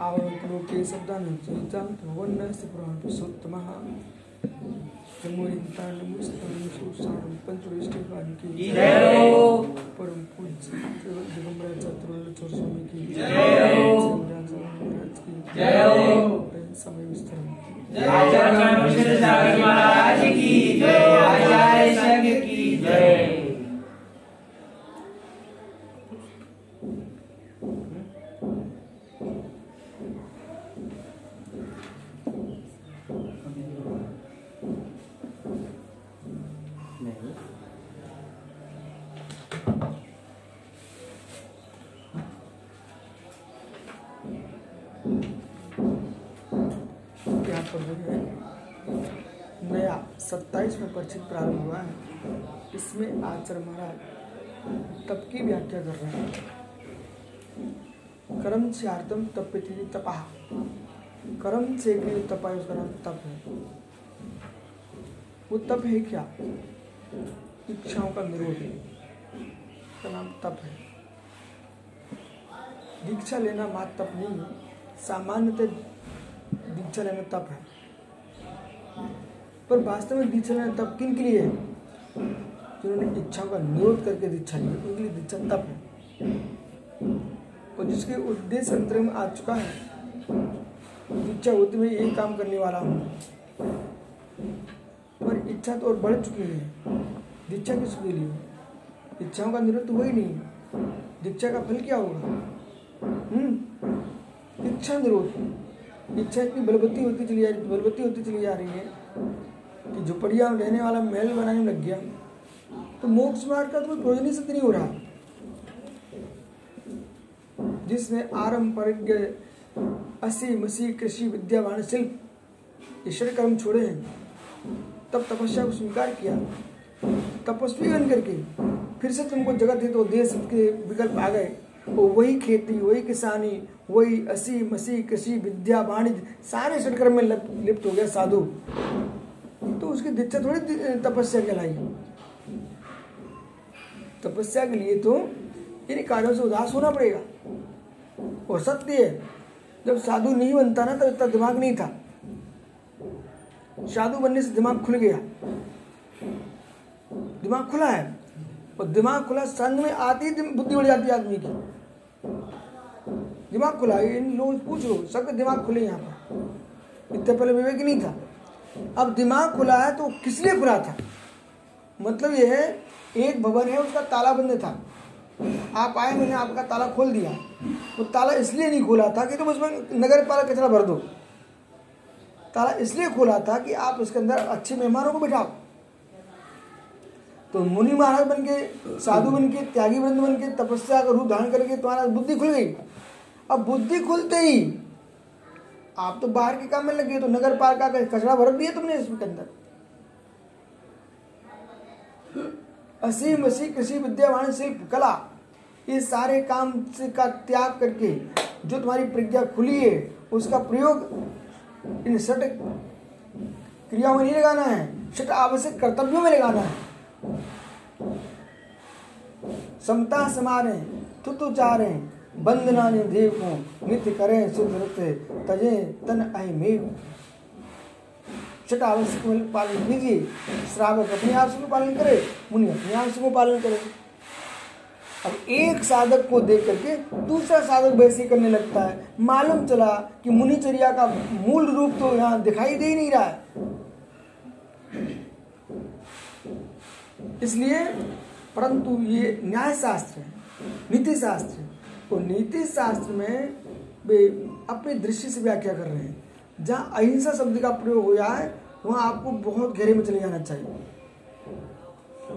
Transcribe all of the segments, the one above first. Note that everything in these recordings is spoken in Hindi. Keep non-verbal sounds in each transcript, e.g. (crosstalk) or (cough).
आवलोके शब्दान् जन्मोरिताण्डमुस्तां पंचविष्टिवान की परम पूज्य दिगंबरा चतुर्ल चोर स्वामी की महाराज की समय विस्तार महाराज की जय। आचार्य संघ की जय यहाँ पर जो है नया सत्ताईसवें परिचित प्रारंभ हुआ है इसमें आचार्य महाराज तप की व्याख्या कर रहे हैं। कर्म से आर्तम तप्यति तपा। कर्म से भी तपा उसका नाम तप है। वो तप है क्या? इच्छाओं का निरोध। है उसका नाम तप है। दीक्षा लेना मात्र तप नहीं है। सामान्यतः दीक्षा लेना तप है। पर वास्तव में दीक्षा लेना तप किन के लिए है? जिन्होंने इच्छाओं का निरोध करके दीक्षा ली उनके लिए दीक्षा तप। है और जिसके उद्देश्य अंतर में आ चुका है, दीक्षा होते हुए यही काम करने वाला हूँ। पर इच्छा तो और बढ़ चुकी है। दीक्षा किसके लिए? इच्छाओं का निरोध तो वही नहीं। दीक्षा का फल क्या होगा? हम्म इच्छा निरोध। इच्छा इतनी बलवती होती चली जा रही बलवती होती चली जा रही है कि झुपड़िया रहने वाला महल बनाने लग गया। तो मोक्ष मार्ग का कोई प्रयोजन सिद्ध नहीं हो रहा। जिसने आरंभ परिज्ञ असी मसी कृषि विद्या वाण शिल्प, ईश्वर कर्म छोड़े हैं। तब तपस्या को स्वीकार किया। तपस्वी बन करके फिर से तुमको जगत हित तो देश के विकल्प आ गए। वो वही खेती, वही किसानी, वही असी मसी कृषि विद्या वाणिज्य, सारे षटकर्म में लिप्त हो गया साधु। तो उसकी दीक्षा थोड़ी तपस्या कहलाई। तपस्या के लिए तो इन कार्यों से उदास होना पड़ेगा। और सत्य है, जब साधु नहीं बनता ना, तब इतना दिमाग नहीं था। साधु बनने से दिमाग खुल गया। दिमाग खुला है, और दिमाग खुला संग में आती ही बुद्धि बढ़ जाती है आदमी की। दिमाग खुला है इन लोगों पूछ लो सबके दिमाग खुले यहाँ पर। इतने पहले विवेक नहीं था। अब दिमाग खुला है तो किस लिए खुला था? मतलब यह है एक भवन है, उसका ताला बंद था। आप आए, मैंने आपका ताला खोल दिया। वो ताला इसलिए नहीं खोला था कि तुम उसमें नगर पालक कचरा भर दो। ताला इसलिए खोला था कि आप उसके अंदर अच्छे मेहमानों को बिठाओ। तो मुनि महाराज बन के, साधु बन के, त्यागी वृंद बन के, तपस्या का रूप धारण करके तुम्हारा बुद्धि खुल गई। अब बुद्धि खुलते ही आप तो बाहर के काम में लग गए तो नगर पाल का कचरा भर दिया तुमने इसके अंदर। असीम असी कृषि विद्या वाणिज्य शिल्प कला। ये सारे काम से का त्याग करके जो तुम्हारी प्रज्ञा खुली है, उसका प्रयोग इन सट क्रियाओं में नहीं लगाना है सट आवश्यक कर्तव्यों में लगाना है। समता समारे तुतुचारे बंदना देव को नित्य करें नृत्य तजे तन अहिमेव छठ आवश्यक पालन कीजिए। श्रावक अपने आवश्यक को पालन करे, मुनि अपने आवश्यक को पालन करे। अब एक साधक को देख करके दूसरा साधक वैसे करने लगता है। मालूम चला कि मुनिचर्या का मूल रूप तो यहाँ दिखाई दे ही नहीं रहा है। इसलिए परंतु ये न्याय शास्त्र है नीति शास्त्र है। और नीति शास्त्र में वे अपने दृष्टि से व्याख्या कर रहे हैं। जहाँ अहिंसा शब्द का प्रयोग हुआ है, वहाँ आपको बहुत गहरे में चले जाना चाहिए।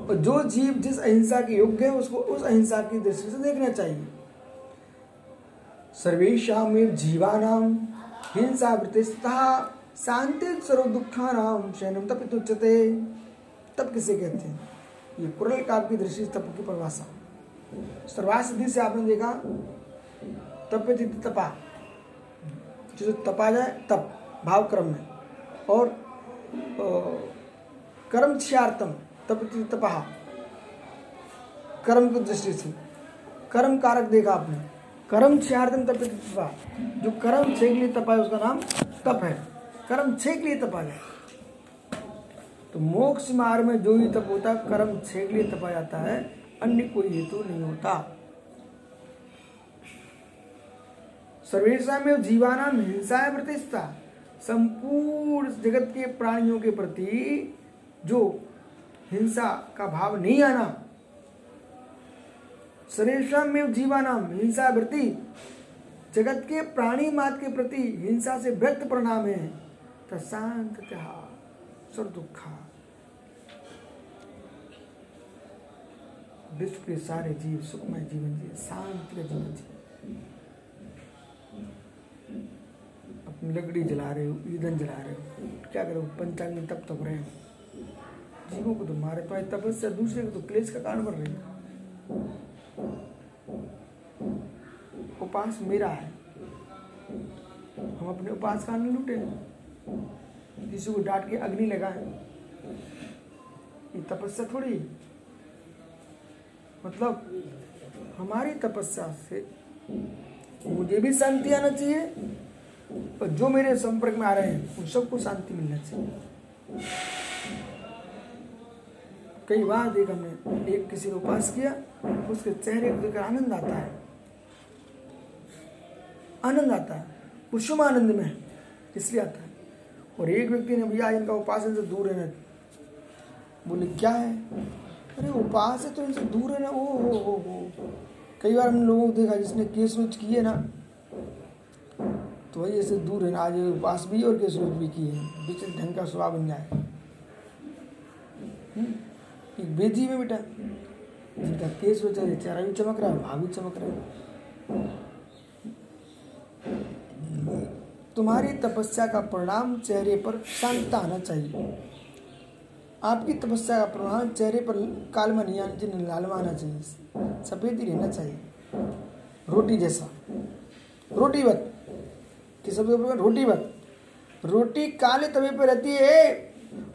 और जो जीव जिस अहिंसा के योग्य है, उसको उस अहिंसा की दृष्टि से देखना चाहिए। सर्वेशा जीवानाम हिंसा वृत्तिस्था शांति सर्व दुखा नाम शयनम तपित उच्चते तब किसे कहते हैं? ये कुरल काव्य की दृष्टि तप की परिभाषा। सर्वासिद्धि से आपने देखा तप तपा। जो तपा जाए तप भाव क्रम में। और कर्म क्षार्थम तप तपा कर्म की दृष्टि से। कर्म कारक देखा आपने। कर्म छार्दन तपित तपा जो कर्म छे के लिए तपाए उसका नाम तप है। कर्म छे के लिए तपा जाए तो मोक्ष मार्ग में जो ही तप होता है कर्म छे के लिए तपा जाता है। अन्य कोई हेतु नहीं होता। सर्वेशा में जीवानाम हिंसा है, प्रतिष्ठा। संपूर्ण जगत के प्राणियों के प्रति जो हिंसा का भाव नहीं आना सर्वेशम में जीवानाम हिंसा वृत्ति। जगत के प्राणी मात के प्रति हिंसा से व्यक्त परिणाम है। तो शांत सर दुखा। विश्व के सारे जीव सुखमय जीवन जिए, शांति जीवन जिए। अपनी लकड़ी जला रहे हो, ईंधन जला रहे हो। क्या करो पंचांग में तप तप रहे हो। जीवों को तो मारे पाए तपस्या दूसरे को तो क्लेश का कारण बन रही है। उपास मेरा है। हम अपने उपास का नहीं लूटे। किसी को डांट के अग्नि लगाए। ये तपस्या थोड़ी मतलब हमारी तपस्या से मुझे भी शांति आना चाहिए, और जो मेरे संपर्क में आ रहे हैं, उन सबको शांति मिलना चाहिए। कई बार देख हमने एक किसी को उपास किया, उसके चेहरे को देखकर आनंद आता है। आनंद आता है, कुसुम आनंद में इसलिए आता है। और एक व्यक्ति ने भैया, इनका उपास इनसे दूर रहना बोले, क्या है? अरे, उपास है तो इनसे दूर रहना ओ, हो हो हो। कई बार हम लोगों को देखा जिसने केस रोज किए ना तो वही ऐसे दूर है ना आज उपास भी और केस रोज भी किए बीच ढंग का स्वभाव बन जाए। हम्म, एक बेजी में बेटा जिनका केस हो जाए चेहरा भी चमक रहा है भाव भी चमक रहा है। तुम्हारी तपस्या का परिणाम चेहरे पर शांत आना चाहिए। आपकी तपस्या का परिणाम चेहरे पर कालमा नहीं आना चाहिए लालमा आना चाहिए सफ़ेद ही रहना चाहिए। रोटी जैसा। रोटी बत। किस रोटी बत। रोटी काले तवे पर रहती है।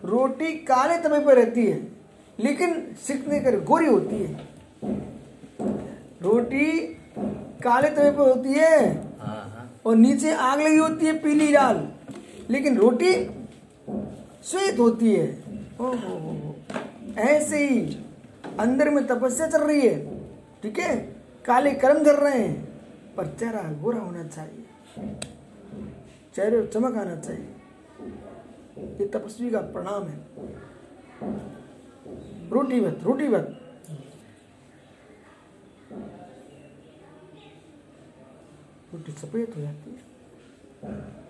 रोटी काले तवे पर रहती है। लेकिन सिकने कर गोरी होती है। रोटी काले तवे पर होती है। और नीचे आग लगी होती है पीली लाल। लेकिन रोटी श्वेत होती है। ऐसे ही अंदर में तपस्या चल रही है, ठीक है? काले कर्म कर रहे हैं, पर चेहरा गोरा होना चाहिए। चेहरे चमक आना चाहिए। ये तपस्वी का प्रणाम है। रोटी बत रोटी बत रोटी सफ़ेद हो जाती है।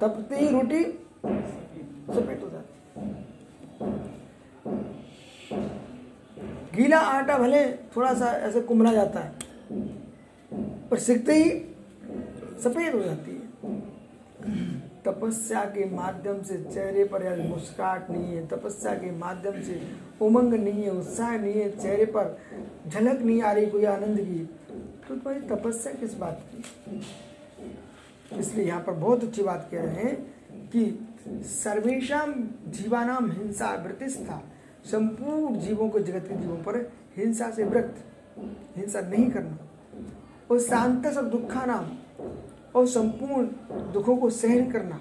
तपते ही रोटी सफ़ेद हो जाती है। गीला आटा भले थोड़ा सा ऐसे कुमला जाता है, पर सीखते ही सफ़ेद हो जाती है। तपस्या के माध्यम से चेहरे पर यार मुस्काट नहीं है, तपस्या के माध्यम से उमंग नहीं है, उत्साह नहीं है, चेहरे पर झलक नहीं आ रही, कोई आनंद की तो तुम्हारी तपस्या किस बात की? इसलिए यहाँ पर बहुत अच्छी बात कह रहे हैं कि सर्वेशम जीवानाम हिंसा वृत्तिस्था। संपूर्ण जीवों को, जगत के जीवों पर हिंसा से व्रत हिंसा नहीं करना। और शांत सब दुखा नाम और संपूर्ण दुखों को सहन करना।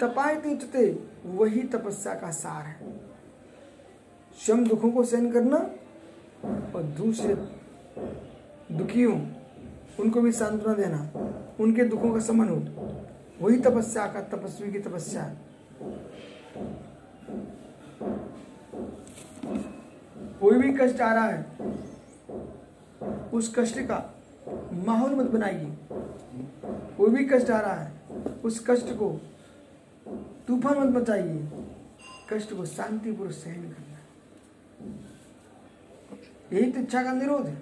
तपाए तीचते वही तपस्या का सार है। स्वयं दुखों को सहन करना और दूसरे दुखी हो उनको भी सांत्वना देना। उनके दुखों का समन हो। वही तपस्या का तपस्वी की तपस्या। कोई भी कष्ट आ रहा है, उस कष्ट का माहौल मत बनाइए। कोई भी कष्ट आ रहा है, उस कष्ट को तूफ़ान मत मचाइए। कष्ट को शांतिपूर्वक सहन करना। यही तो इच्छा का निरोध है।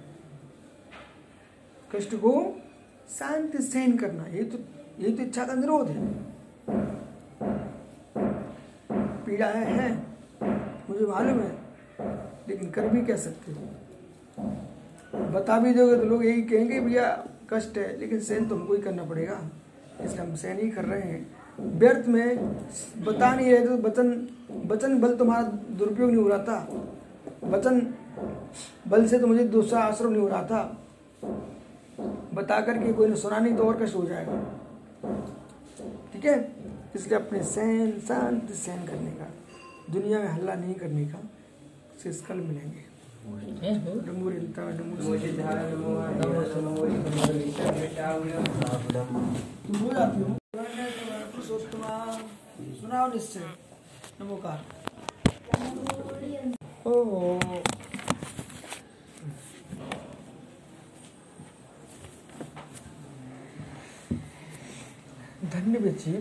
कष्ट को शांति सहन करना, यही तो ये तो इच्छा का निरोध है। पीड़ा है, है मुझे मालूम है लेकिन कर भी कह सकते हो। बता भी दोगे तो लोग यही कहेंगे भैया कष्ट है लेकिन सहन तो हमको ही करना पड़ेगा। इसलिए हम सहन ही कर रहे हैं। व्यर्थ में बता नहीं रहे तो वचन वचन बल तुम्हारा दुरुपयोग नहीं हो रहा था। वचन बल से तो मुझे दूसरा आश्रम नहीं हो रहा था। बता करके कोई सुना नहीं तो और कष्ट हो जाएगा। ठीक है इसलिए अपने सहन शांत सहन करने का दुनिया में हल्ला नहीं करने का शेष कल मिलेंगे हो हो सुनाओ निश्चय नमोकार ओहो धन्य व्यचि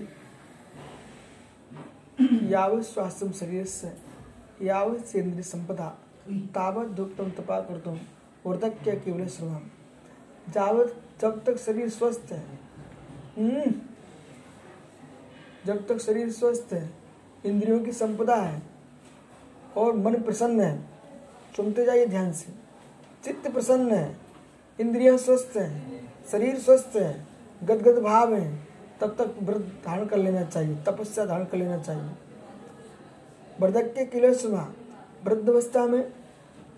यावत् स्वास्थ्यम शरीर से यावत् सेन्द्रिय संपदा तावत दुक्तम तपा करतुम उर्दक क्या केवल श्रवम जावत जब तक शरीर स्वस्थ है। हम्म, जब तक शरीर स्वस्थ है इंद्रियों की संपदा है और मन प्रसन्न है सुनते जाइए ध्यान से। चित्त प्रसन्न है इंद्रियाँ स्वस्थ हैं शरीर स्वस्थ है गदगद भाव है तब तक व्रत धारण कर लेना चाहिए तपस्या धारण कर लेना चाहिए। वृद्धक्य किलेशमा वृद्धावस्था में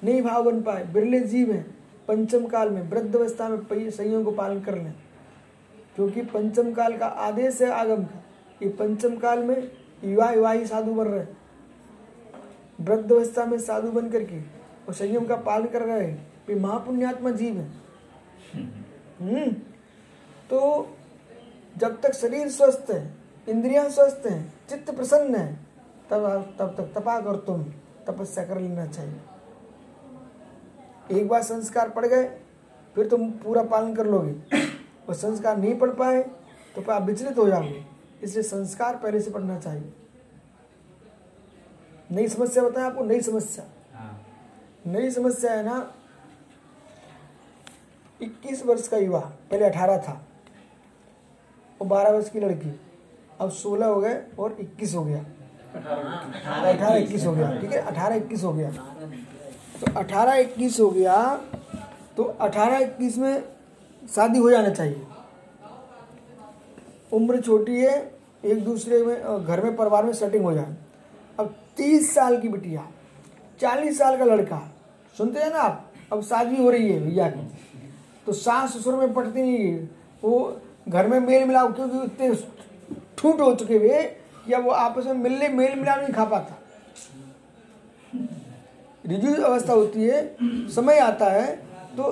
नहीं भाव बन पाए बिरले जीव हैं पंचम काल में वृद्धावस्था में संयम को पालन कर लें। क्योंकि पंचम काल का आदेश है आगम का ये पंचम काल में युवा युवा ही साधु बन रहे हैं। वृद्धावस्था में साधु बन करके और संयम का पालन कर रहे हैं ये महापुण्यात्मा जीव है। हम्म। तो जब तक शरीर स्वस्थ है इंद्रियाँ स्वस्थ हैं चित्त प्रसन्न है तब तब तक तपा कर तुम तपस्या कर लेना चाहिए। एक बार संस्कार पड़ गए फिर तुम पूरा पालन कर लोगे। और संस्कार नहीं पढ़ पाए तो फिर आप विचलित हो जाओगे। इसलिए संस्कार पहले से पढ़ना चाहिए। नई समस्या बताएँ आपको नई समस्या। नई समस्या है ना 21 वर्ष का युवा पहले 18 था। और 12 वर्ष की लड़की। अब 16 हो गए और 21 हो गया। अठारह इक्कीस हो गया, ठीक है? अठारह इक्कीस हो गया। तो अठारह इक्कीस हो गया तो अठारह इक्कीस में शादी हो जाना चाहिए। उम्र छोटी है, एक दूसरे में घर में, परिवार में सेटिंग हो जाए। अब तीस साल की बिटिया, चालीस साल का लड़का, सुनते हैं ना आप? अब शादी हो रही है भैया की। तो सास ससुर में पटती नहीं वो घर में मेल मिलाप, क्योंकि इतने ठूट हो चुके हुए या वो आपस में मिलने मेल मिलाप नहीं खा पाता। रिजु अवस्था होती है, समय आता है तो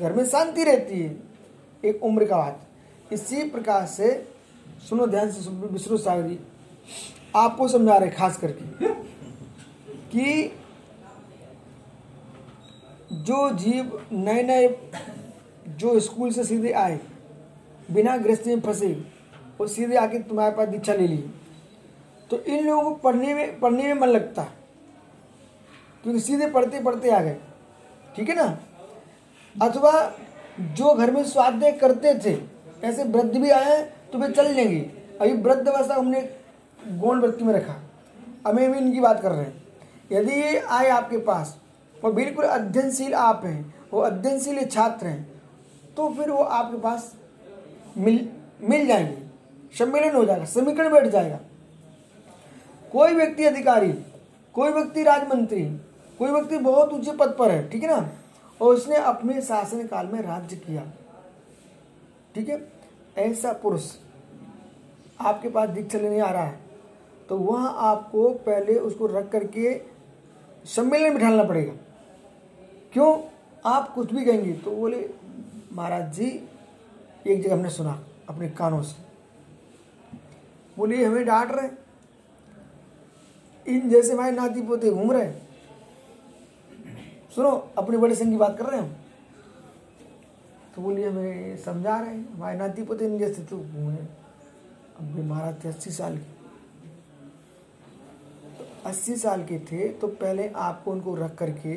घर में शांति रहती है, एक उम्र का बात। इसी प्रकार से, सुनो ध्यान से विष्णु सागर, आपको समझा रहे, खास करके, कि जो जीव नए नए जो स्कूल से सीधे आए बिना गृहस्थी में फंसे और सीधे आके तुम्हारे पास दीक्षा ले ली। तो इन लोगों को पढ़ने में पढ़ने में मन लगता। क्योंकि सीधे पढ़ते पढ़ते आ गए। ठीक है ना? अथवा जो घर में स्वाध्याय करते थे, ऐसे वृद्ध भी आए तो वे चल जाएँगे अभी वृद्ध अवस्था हमने गौण वृत्ति में रखा। हमें भी इनकी बात कर रहे हैं। यदि ये आए आपके पास और बिल्कुल अध्ययनशील आप हैं, वो अध्ययनशील छात्र हैं तो फिर वो आपके पास मिल मिल जाएँगे। सम्मेलन हो जाएगा, समीकरण बैठ जाएगा। कोई व्यक्ति अधिकारी, कोई व्यक्ति राजमंत्री, कोई व्यक्ति बहुत ऊँचे पद पर है, ठीक है ना? और उसने अपने शासन काल में राज्य किया। ठीक है? ऐसा पुरुष आपके पास दीक्षा लेने आ रहा है तो वह आपको पहले उसको रख करके सम्मेलन बिठाना पड़ेगा। क्यों? आप कुछ भी कहेंगे तो बोले, महाराज जी एक जगह हमने सुना अपने कानों से। बोलिए, हमें डांट रहे इन जैसे हमारे नाती पोते घूम रहे सुनो, अपने बड़े संग की बात कर रहे हैं तो बोलिए, हमें समझा रहे हैं, हमारे नाती पोते इन जैसे तो घूमे अब महाराज थे अस्सी साल के। तो अस्सी साल के थे तो पहले आपको उनको रख करके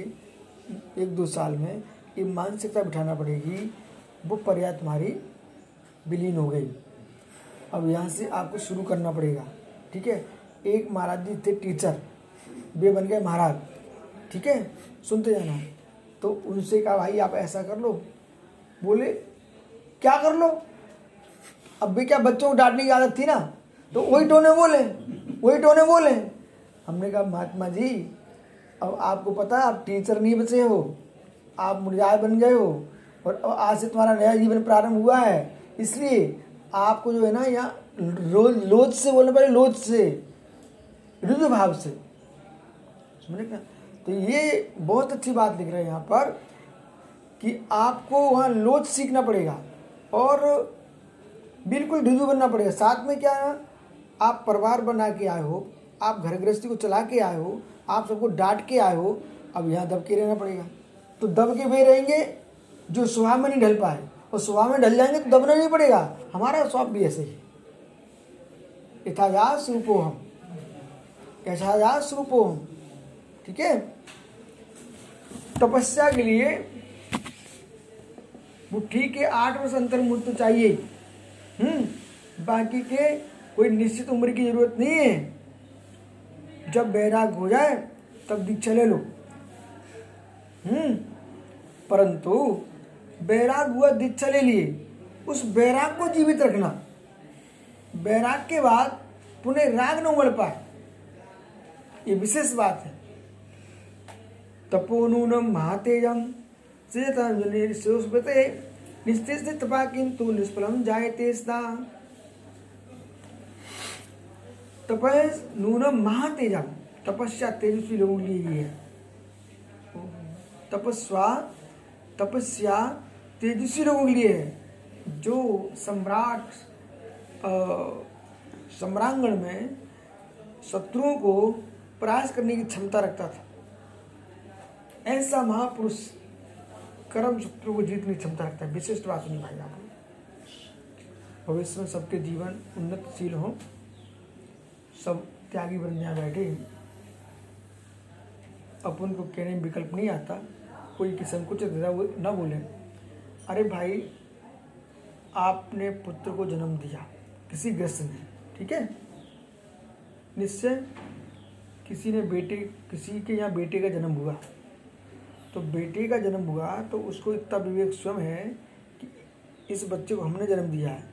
एक दो साल में ये मानसिकता बिठाना पड़ेगी। वो पर्याय तुम्हारी विलीन हो गई। अब यहाँ से आपको शुरू करना पड़ेगा, ठीक है? एक महाराज जी थे टीचर, वे बन गए महाराज, ठीक है? सुनते जाना। तो उनसे कहा, भाई, आप ऐसा कर लो। बोले, क्या कर लो? अब भी क्या बच्चों को डांटने की आदत थी ना? तो वही टोने बोले, वही टोने बोले। हमने कहा, महात्मा जी, अब आपको पता है, आप टीचर नहीं बचे हो, आप मुरझाए बन गए हो, और आज से तुम्हारा नया जीवन प्रारंभ हुआ है। इसलिए आपको जो है ना यहाँ लोज से बोलना पड़े लोज से रुद्र भाव से। समझे क्या? तो ये बहुत अच्छी बात लिख रहे हैं यहाँ पर कि आपको वहाँ लोच सीखना पड़ेगा और बिल्कुल ढिजू बनना पड़ेगा। साथ में क्या है आप परिवार बना के आए हो, आप घर गृहस्थी को चला के आए हो, आप सबको डांट के आए हो, अब यहाँ दब के रहना पड़ेगा। तो दब के वे रहेंगे जो स्वभाव में नहीं ढल पाए और स्वभाव में ढल जाएँगे तो दबना नहीं पड़ेगा। हमारा स्वभाव भी ऐसे ही। यथायास रूपो हम। यथायास रूपो हम। ठीक है? तपस्या के लिए वो के आठ वर्ष अंतर तो चाहिए। हम्म? बाकी के कोई निश्चित उम्र की ज़रूरत नहीं है। जब बैराग हो जाए, तब दीक्षा ले लो। हम्म? परंतु बैराग हुआ दीक्षा ले लिए। उस बैराग को जीवित रखना। बैराग के बाद पुनः राग न उमड़ पाए। ये विशेष बात है। तपोनूनम महातेजम निस्ते तपा किंतु निष्फलम जायते तपस नूनम महातेजम तपस्या तेजस्वी लोगों के लिए तपस्वा, तपस्या तेजस्वी लोगों के लिए है, जो सम्राट सम्रांगण में शत्रुओं को परास्त करने की क्षमता रखता था। ऐसा महापुरुष कर्म शत्रु को जीतने की क्षमता रखता है। विशिष्ट बात सुनी भाई आप। भविष्य में सबके जीवन उन्नतशील हो, सब त्यागी बन जाए बैठे। अपन को कहने में विकल्प नहीं आता, कोई की संकुचित न बोले। अरे भाई, आपने पुत्र को जन्म दिया, किसी ग्रस्त ने, ठीक है? निश्चय किसी ने बेटे, किसी के यहाँ बेटे का जन्म हुआ। तो बेटे का जन्म हुआ तो उसको इतना विवेक स्वयं है कि इस बच्चे को हमने जन्म दिया है।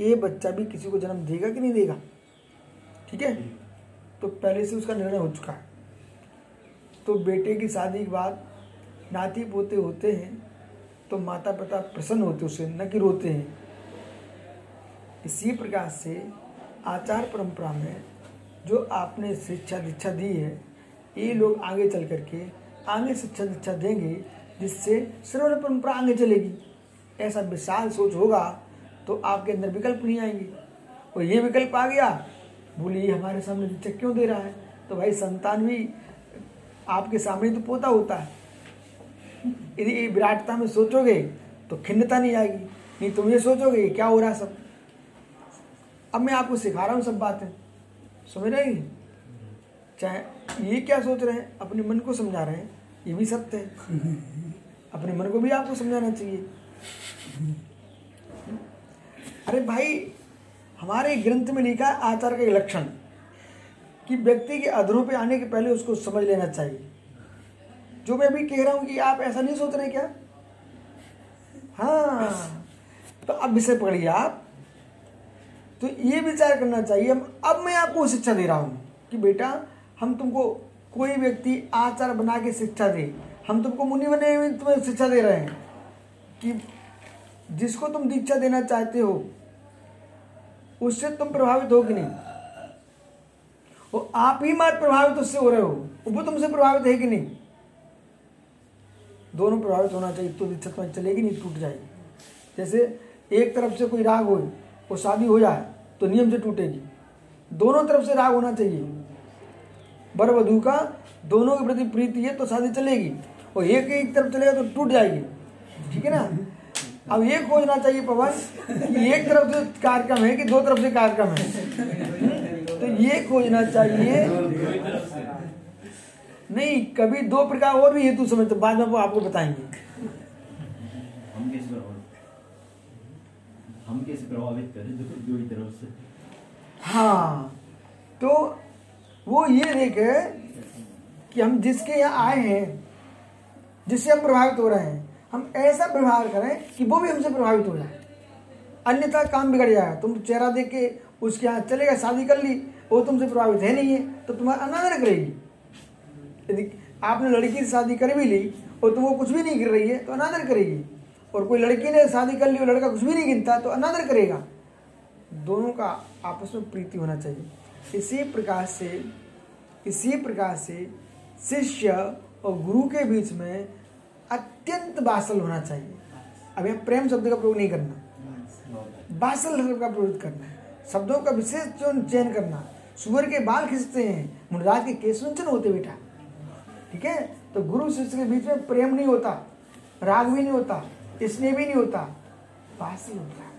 ये बच्चा भी किसी को जन्म देगा कि नहीं देगा? ठीक है? तो पहले से उसका निर्णय हो चुका है। तो बेटे की शादी के बाद नाती पोते होते हैं तो माता पिता प्रसन्न होते उसे न कि रोते हैं। इसी प्रकार से आचार परंपरा में जो आपने शिक्षा दीक्षा दी है, ये लोग आगे चल करके आगे शिक्षा दीक्षा देंगे, जिससे श्रवण परंपरा आगे चलेगी। ऐसा विशाल सोच होगा तो आपके अंदर विकल्प नहीं आएँगे। और ये विकल्प आ गया बोले ये हमारे सामने दीक्षा क्यों दे रहा है? तो भाई, संतान भी आपके सामने तो पोता होता है। यदि विराटता में सोचोगे तो खिन्नता नहीं आएगी। नहीं तुम ये सोचोगे क्या हो रहा है सब? अब मैं आपको सिखा रहा हूँ सब बातें। समझ रहे हैं? चाहे ये क्या सोच रहे हैं, अपने मन को समझा रहे हैं, ये भी सत्य है। अपने मन को भी आपको समझाना चाहिए। अरे भाई, हमारे ग्रंथ में लिखा है आचार का लक्षण कि व्यक्ति के अधरों पे आने के पहले उसको समझ लेना चाहिए। जो मैं अभी कह रहा हूँ कि आप ऐसा नहीं सोच रहे क्या? हाँ। तो अब विषय पकड़िए आप। तो ये विचार करना चाहिए, हम अब मैं आपको शिक्षा दे रहा हूँ कि बेटा, हम तुमको कोई व्यक्ति आचार बना के शिक्षा दे। हम तुमको मुनि बने हुए तुम्हें शिक्षा दे रहे हैं कि जिसको तुम दीक्षा देना चाहते हो, उससे तुम प्रभावित हो कि नहीं? वो आप ही मात्र प्रभावित उससे हो रहे हो। वो तुमसे प्रभावित है कि नहीं? दोनों प्रभावित होना चाहिए तो दीक्षा तुम्हें चलेगी नहीं, टूट जाएगी। जैसे एक तरफ़ से कोई राग हो और शादी हो जाए तो नियम से टूटेगी। दोनों तरफ़ से राग होना चाहिए। बर वधु का दोनों के प्रति प्रीति है तो शादी चलेगी। और एक एक तरफ़ चलेगा तो टूट जाएगी। ठीक है ना? अब ये खोजना चाहिए पवन, कि एक तरफ़ से कार्यक्रम है कि दो तरफ़ से कार्यक्रम है? तो ये खोजना चाहिए। नहीं कभी दो प्रकार और भी हेतु समझते बाद में वो आपको बताएँगे। हम कैसे हम कैसे प्रभावित करें? दो ही तरफ़ से। हाँ तो वो ये देखे कि हम जिसके यहाँ आए हैं जिससे हम प्रभावित हो रहे हैं हम ऐसा व्यवहार करें कि वो भी हमसे प्रभावित हो जाए। अन्यथा काम बिगड़ जाएगा तुम चेहरा देख के उसके यहाँ चलेगा शादी कर ली वो तुमसे प्रभावित है नहीं है तो तुम्हारा अनादर करेगी। यदि आपने लड़की से शादी कर भी ली और तुम वो कुछ भी नहीं कर रही है तो अनादर करेगी। और कोई लड़की ने शादी कर ली और लड़का कुछ भी नहीं गिनता तो अनादर करेगा। दोनों का आपस में प्रीति होना चाहिए। इसी प्रकार से, इसी प्रकार से शिष्य और गुरु के बीच में अत्यंत बासल होना चाहिए। अब यहाँ प्रेम शब्द का प्रयोग नहीं करना। बासल शब्द का प्रयोग करना शब्दों का विशेष चयन करना। सुअर के बाल खींचते हैं मुनराज के केसुंचन होते बेटा ठीक है? तो गुरु शिष्य के बीच में प्रेम नहीं होता, राग भी नहीं होता, स्नेह भी नहीं होता बासल होता है।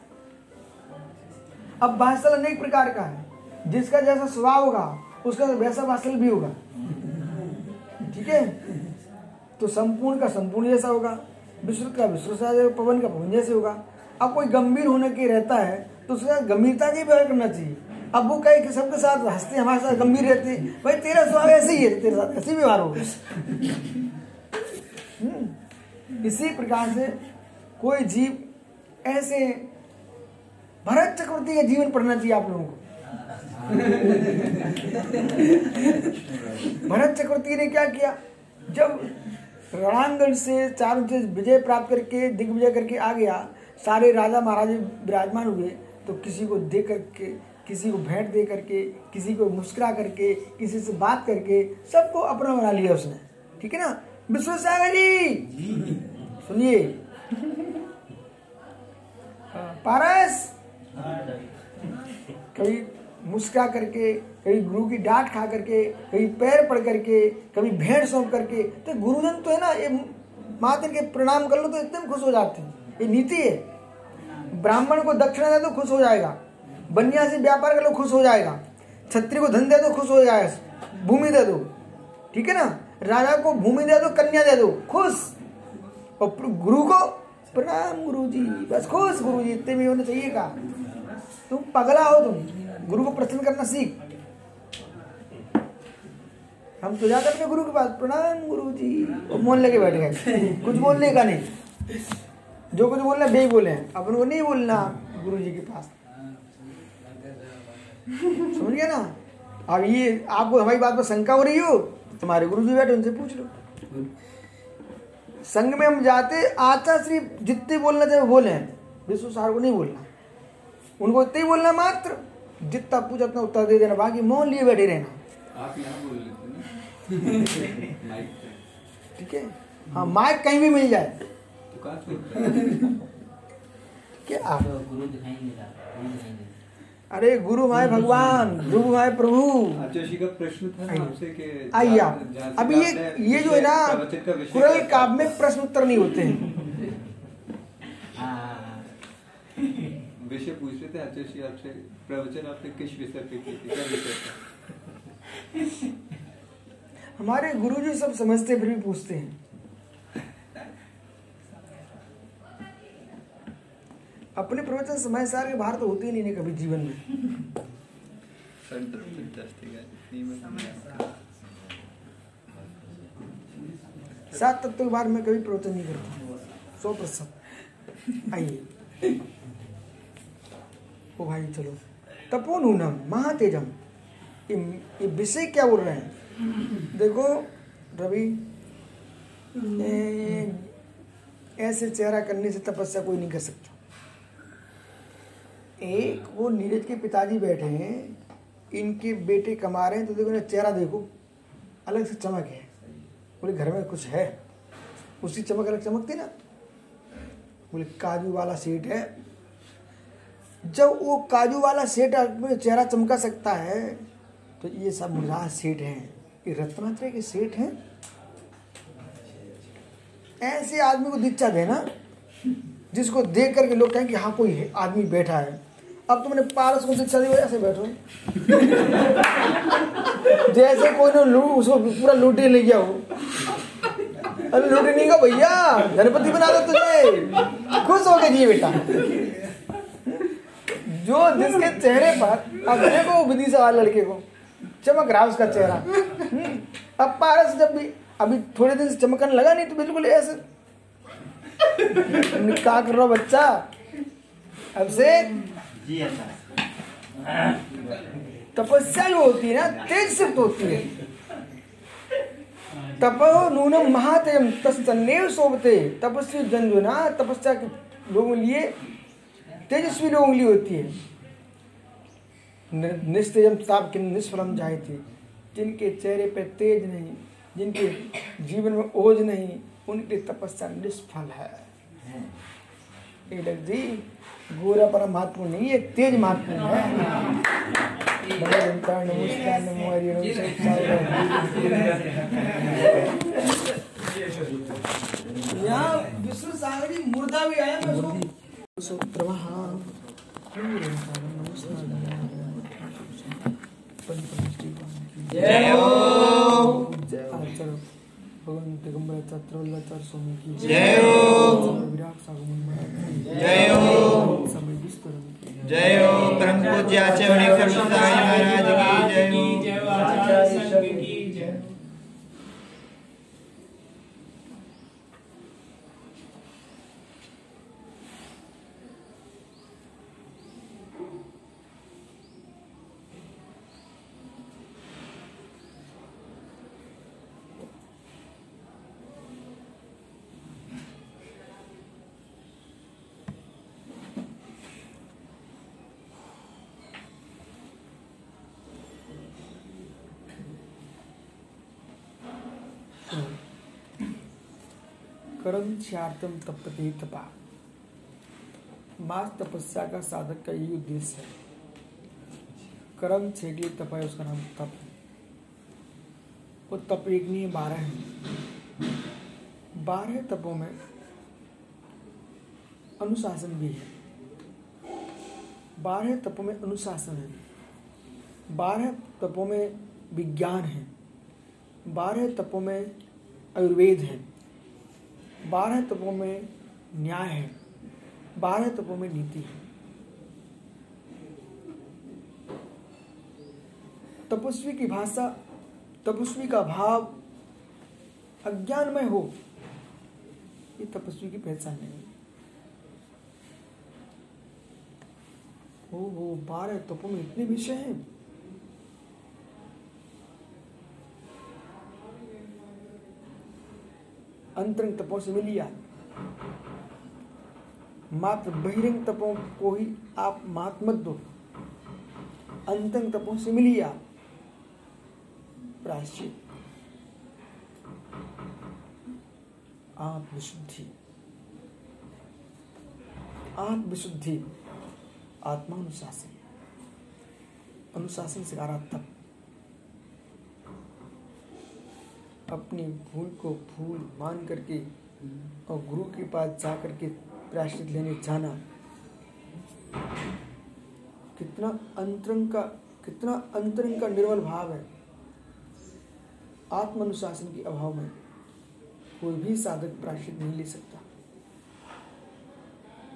अब बासल अनेक प्रकार का है। जिसका जैसा स्वभाव होगा, उसका वैसा बासल भी होगा। ठीक है? तो संपूर्ण का संपूर्ण जैसा होगा विश्रुत का विश्रुत पवन का पवन जैसे होगा। अब कोई गंभीर होने के रहता है तो उसका गंभीरता के व्यवहार करना चाहिए। अब वो कहे कि सबके साथ हँसते, हमारे साथ गंभीर रहते। भाई, तेरा स्वभाव ऐसे ही है, तेरे साथ ऐसे ही होगा। हम्म। इसी प्रकार से कोई जीव ऐसे भरत चक्रवर्ती का जीवन पढ़ना चाहिए आप लोगों को। भरत चक्रवर्ती ने क्या किया? जब रणांगण से चारों से विजय प्राप्त करके, दिग्विजय करके आ गया, सारे राजा महाराजे विराजमान हुए तो किसी को दे करके किसी को भेंट दे करके किसी को मुस्कुरा करके किसी से बात करके सबको अपना बना लिया उसने। ठीक है ना? विश्व सागर! जी। सुनिए। पारस! कभी मुस्का करके कभी गुरु की डांट खा करके कभी पैर पड़ करके कभी भेड़ सौंप करके तो गुरुजन तो है ना ये मात्र के प्रणाम कर लो तो एकदम खुश हो जाते हैं। ये नीति है। ब्राह्मण को दक्षिणा दे तो खुश हो जाएगा। बनिया से व्यापार कर लो, खुश हो जाएगा। छत्री को धन दे दो, खुश हो जाएगा भूमि दे दो। ठीक है ना? राजा को भूमि दे दो, कन्या दे दो। खुश। और गुरु को प्रणाम गुरु जी बस खुश गुरु जी इतने में होना चाहिए का? तुम पगला हो तुम। गुरु को प्रसन्न करना सीख। हम तो जाते अपने गुरु के पास। प्रणाम गुरु जी और मोहन लेके बैठ गए। कुछ बोलने का नहीं। जो कुछ बोलना बे बोले। अपन को नहीं बोलना गुरु जी के पास। समझ गया ना। अब ये आपको हमारी बात पर शंका हो रही हो तुम्हारे गुरु जी बैठे उनसे पूछ लो। संघ में हम जाते आचा श्री जितने बोलना चाहे बोले विश्व सार को नहीं बोलना। उनको इतना ही बोलना मात्र। जितना पूछा उतना उत्तर दे देना। बाकी मौन लिए बैठे रहना। आप यहाँ बोल लेते ना। माइक पे। ठीक है? हाँ माइक कहीं भी मिल जाए। तो से क्या? आप तो गुरु दिखाई नहीं अरे गुरु हमारे भगवान गुरु हमारे प्रभु। आचार्य का प्रश्न था आइए। आप। अभी ये ये जो है ना कुरल काव्य में प्रश्न उत्तर नहीं होते हैं। (laughs) हाँ। विषय पूछ रहे थे आचार्य जी आपसे प्रवचन आपने किस विषय पे की थी क्या विषय हमारे गुरु जी सब समझते फिर भी पूछते हैं। अपने प्रवचन समय सार के बाहर तो होते ही नहीं ने कभी जीवन में। सात तत्व के बारे में कभी प्रवचन नहीं करता। सौ प्रतिशत। आइए। ओ भाई चलो। तपोनूनम महातेजम। ये ये विषय क्या बोल रहे हैं? देखो रवि ऐसे चेहरा करने से तपस्या कोई नहीं कर सकता। एक वो नीरज के पिताजी बैठे हैं, इनके बेटे कमा रहे हैं तो देखो चेहरा देखो, अलग से चमक है। बोले, घर में कुछ है? उसकी चमक, अलग चमकती ना। बोले, काजू वाला सेठ है। जब वो काजू वाला सेठ अपने चेहरा चमका सकता है तो ये सब मुराद सेठ हैं। ये रत्नात्रय के सेठ हैं। ऐसे आदमी को दीक्षा देना, जिसको देख करके लोग कहें कि हाँ कोई आदमी बैठा है। अब तुमने पारस को दीक्षा दी ऐसे बैठो। जैसे कोई ने लू उसको पूरा लूटे ले गया हो अरे लूटे नहीं का भैया गणपति बना दो तुझे। खुश हो गए जी बेटा। जो जिसके चेहरे पर अब देखो विधि सवाल लड़के को चमक रहा उसका चेहरा। हम्म, अब पारस जब भी अभी थोड़े दिन से चमकने लगा नहीं तो बिल्कुल ऐसे। क्या कर रहा बच्चा। अब से जी अच्छा तपस्या जो होती है ना तेज से होती है। तपो नूनम महातेम तस्तन्नेव शोभते तपस्वी जन जो ना तपस्या के लोगों लिए तेजस्वी लोगों लिए होती है। निस्तेजम ताप के निष्फलम जाए थे जिनके चेहरे पे तेज नहीं जिनके जीवन में ओज नहीं उनकी तपस्या निष्फल है। जी गोरा पर महत्वपूर्ण नहीं है तेज महत्वपूर्ण है। भगवंता नमस्कार नमो हरि नमो यहाँ विष्णु सागरी मुर्दा भी आया मैं उसको सूत्रमः जय हो। आचार्य भगवान दिगंबर वल्लभाचार्य स्वामी की जय। हो। विराट की जय हो। जय हो परम पूज्य आचार्य महाराज की जय हो आचार्य संघ की जय चार्तम तपते तपा मास तपस्या का साधक का यही उद्देश्य है। कर्म छेक लिए तप है उसका नाम तप। वो तप एक नहीं, बारह है। बारह तपों में अनुशासन भी है। बारह तपों में अनुशासन है। बारह तपों में विज्ञान है। बारह तपों में आयुर्वेद है। बारह तपों में न्याय है, बारह तपों में नीति है। तपस्वी की भाषा, तपस्वी का भाव अज्ञान में हो, ये तपस्वी की पहचान नहीं है। हो हो, बारह तपों में इतने विषय हैं। अंतरंग तपों से मिलिया मात्र बहिरंग तपों को ही आप मात मत दो। अंतरंग तपों से मिलिया प्रायश्चित। आत्मविशुद्धि आत्मविशुद्धि आत्मानुशासन। अनुशासन सिखा रहा तप अपनी भूल को भूल मान करके और गुरु के पास जा करके प्रायश्चित लेने जाना। कितना अंतरंग का, कितना अंतरंग का निर्मल भाव है। आत्म अनुशासन के अभाव में कोई भी साधक प्रायश्चित नहीं ले सकता।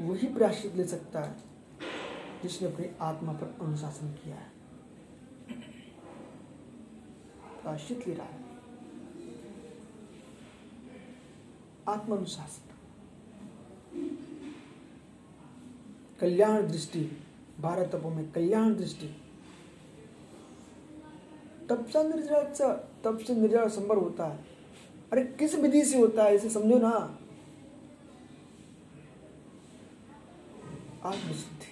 वही प्रायश्चित ले सकता है जिसने अपनी आत्मा पर अनुशासन किया है। प्रायश्चित ले रहा है। आत्मानुशासन कल्याण दृष्टि, भारत में कल्याण दृष्टि। तप से निर्जल तप से निर्जल संभव होता है। अरे, किस विधि से होता है, इसे समझो ना। आत्मशुद्धि।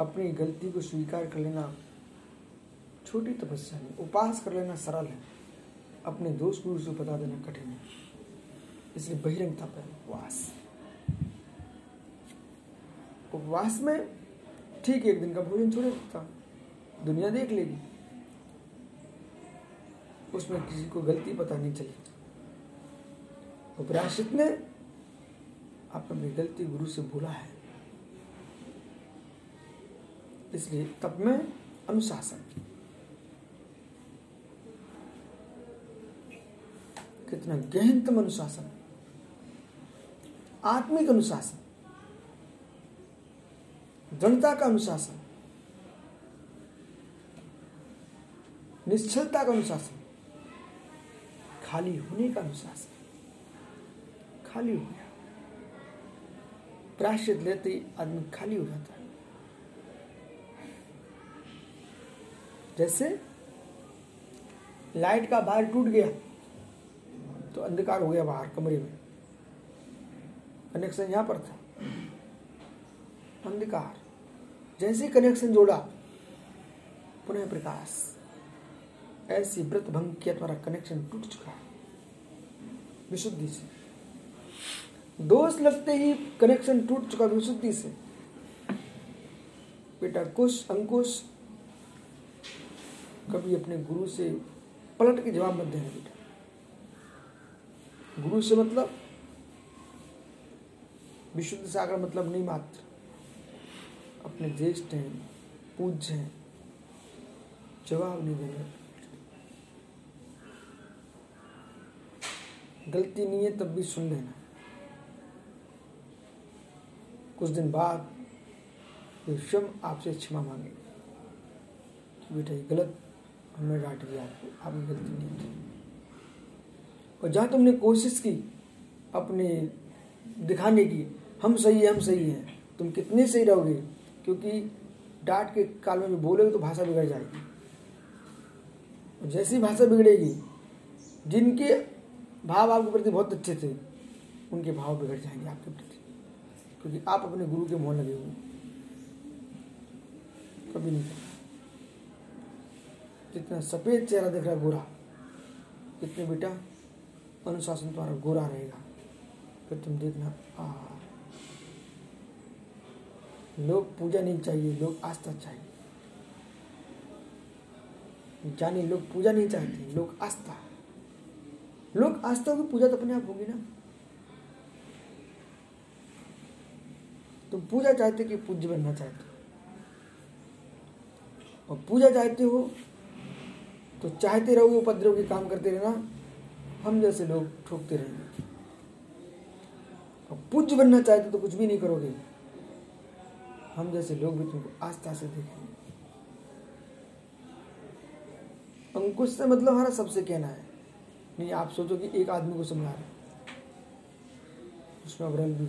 अपनी गलती को स्वीकार कर लेना छोटी तपस्या नहीं, उपास कर लेना सरल है। अपने दोस्त गुरु से बता देना कठिन है। इसलिए बहिरंग तप है उपवास उपवास में ठीक एक दिन का भोजन छोड़े सकता दुनिया देख लेगी। उसमें किसी को गलती पता नहीं चली। उपराशित ने अपनी गलती गुरु से भूला है। इसलिए तब में अनुशासन। कितना गहनतम अनुशासन आत्मिक अनुशासन, दृढ़ता का अनुशासन, निश्चलता का अनुशासन, खाली होने का अनुशासन, खाली हो गया। प्रायश्चित लेते ही आदमी खाली हो जाता है। जैसे लाइट का बाहर टूट गया तो अंधकार हो गया बाहर कमरे में। कनेक्शन यहाँ पर था। अंधकार। जैसे कनेक्शन जोड़ा, पुनः प्रकाश। ऐसी व्रत भंग किया तुम्हारा कनेक्शन टूट चुका है। विशुद्धि से। दोष लगते ही कनेक्शन टूट चुका विशुद्धि से। बेटा कुश, अंकुश, कभी अपने गुरु से पलट के जवाब मत देना बेटा। गुरु से मतलब विशुद्ध सागर मतलब नहीं मात्र। अपने ज्येष्ठ हैं, पूज्य हैं, जवाब नहीं देना गलती नहीं है तब भी सुन लेना। कुछ दिन बाद वे स्वयं आपसे क्षमा मांगे कि बेटा, ये गलत, हमने डांट दिया आपको। आपकी गलती नहीं थी और जहाँ तुमने कोशिश की अपने दिखाने की, हम सही है, हम सही हैं। तुम कितने सही रहोगे? क्योंकि डांट के काल में बोलोगे तो भाषा बिगड़ जाएगी। जैसी भाषा बिगड़ेगी, जिनके भाव आपके प्रति बहुत अच्छे थे, उनके भाव बिगड़ जाएँगे आपके प्रति। क्योंकि आप अपने गुरु के मोह लगे हुए कभी नहीं। जितना सफ़ेद चेहरा दिख रहा है गोरा कितने बेटा अनुशासन तुम्हारा गोरा रहेगा। फिर तुम देखना लोग पूजा नहीं चाहिए, लोग आस्था चाहिए। जाने लोग पूजा नहीं चाहते, लोग आस्था। लोग आस्था की पूजा तो अपने आप होगी ना। तुम पूजा चाहते कि पूज्य बनना चाहते हो। और पूजा चाहते हो तो चाहते रहो उपद्रव के काम करते रहना। हम जैसे लोग ठोकते रहेंगे। और पूज्य बनना चाहते तो कुछ भी नहीं करोगे। हम जैसे लोग भी तुमको आस्था से देखेंगे। अंकुश से मतलब हमारा सबसे कहना है, नहीं, आप सोचो कि एक आदमी को समझा रहे उसमें अवरल भी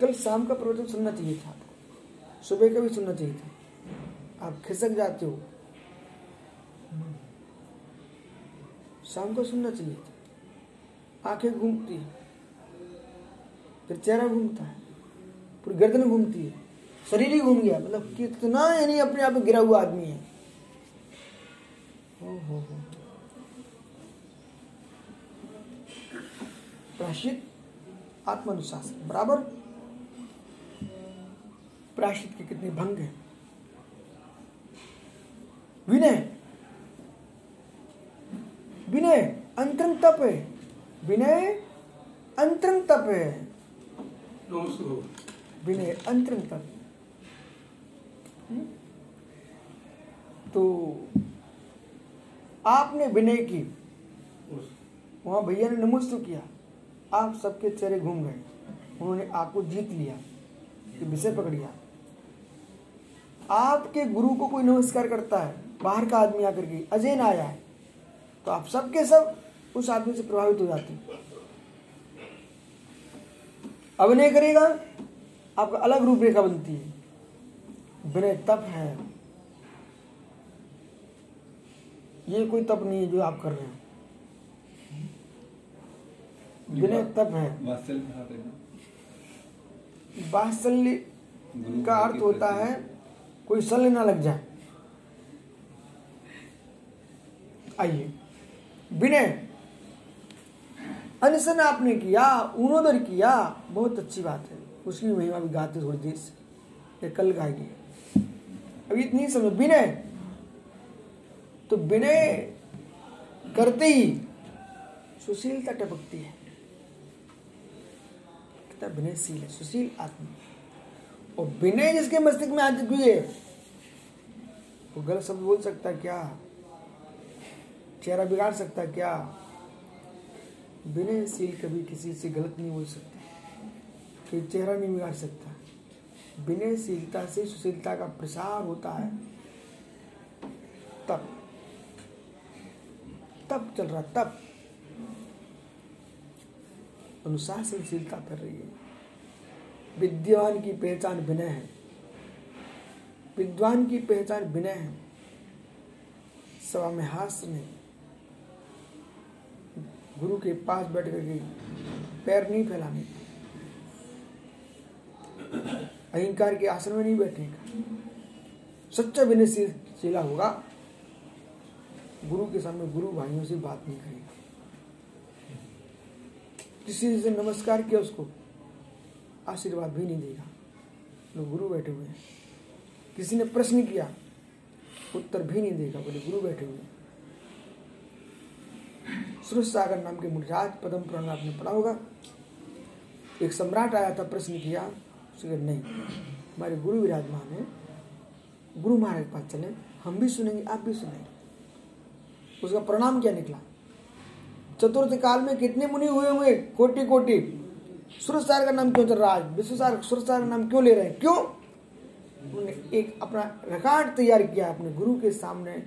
कल शाम का प्रवचन सुनना चाहिए था आपको। सुबह का भी सुनना चाहिए था। आप खिसक जाते हो। शाम को सुनना चाहिए आँखें घूमती है, फिर चेहरा घूमता है पूरी गर्दन घूमती है, शरीर ही घूम गया। मतलब कितना यानी अपने आप में गिरा हुआ आदमी हो। प्राशित आत्मानुशासन, बराबर? प्राशित के कितने भंग हैं? विनय। विनय, अंतरंग तप। है विनय, अंतरंग तप। है विनय, अंतरंग तप? तो आपने विनय की। वहाँ भैया ने नमस्ते किया। आप सबके चेहरे घूम गए। उन्होंने आपको जीत लिया। विषय पकड़ गया आपके गुरु को कोई नमस्कार करता है? बाहर का आदमी आकर के अजय ना आया है तो आप सबके सब उस आदमी से प्रभावित हो जाते हैं। अभिनय करेगा आपका अलग रूपरेखा बनती है। विनय तप है। ये कोई तप नहीं है जो आप कर रहे हैं। विनय तप है। गुरु का अर्थ होता है कोई शल्य ना लग जाए। आइए। विनय अनशन आपने किया, उनोदर किया, बहुत अच्छी बात है। उसकी महिमा भी गाते थोड़ी देर से। कल गाएगी अभी इतनी समझ, विनय तो विनय करते ही सुशीलता टपकती है। कितना विनयशील है, सुशील आत्मा और विनय जिसके मस्तिष्क में आ चुकी है वो गलत शब्द बोल सकता है, क्या? चेहरा बिगाड़ सकता क्या? विनयशील कभी किसी से गलत नहीं बोल सकता। कोई चेहरा नहीं बिगाड़ सकता। विनयशीलता से सुशीलता का प्रसार होता है। तब। तब चल रहा, तब। अनुशासनशीलता कर रही है। विद्वान की पहचान विनय है। विद्वान की पहचान विनय है। सभा में हास्य ने गुरु के पास बैठ करके पैर नहीं फैलाने अहंकार के आसन में नहीं बैठने का। सच्चा विनयशीला होगा। गुरु के सामने गुरु भाइयों से बात नहीं करेगा। किसी से नमस्कार किया उसको, आशीर्वाद भी नहीं देगा। लोग गुरु बैठे हुए हैं। किसी ने प्रश्न किया, उत्तर भी नहीं देगा। बोले, गुरु बैठे हुए हैं। सुरेश सागर नाम के मुनिराज पदम पुराण आपने पढ़ा होगा। एक सम्राट आया था प्रश्न किया उसने कहा, नहीं हमारे गुरु विराजमान है गुरु महाराज के पास चले हम भी सुनेंगे आप भी सुनेंगे। उसका प्रणाम क्या निकला? चतुर्थ काल में कितने मुनि हुए होंगे? कोटि कोटि सुरसार का नाम क्यों चल रहा है? विश्वसार सुरसार का नाम क्यों ले रहे हैं? क्यों? उन्होंने एक अपना रिकॉर्ड तैयार किया अपने गुरु के सामने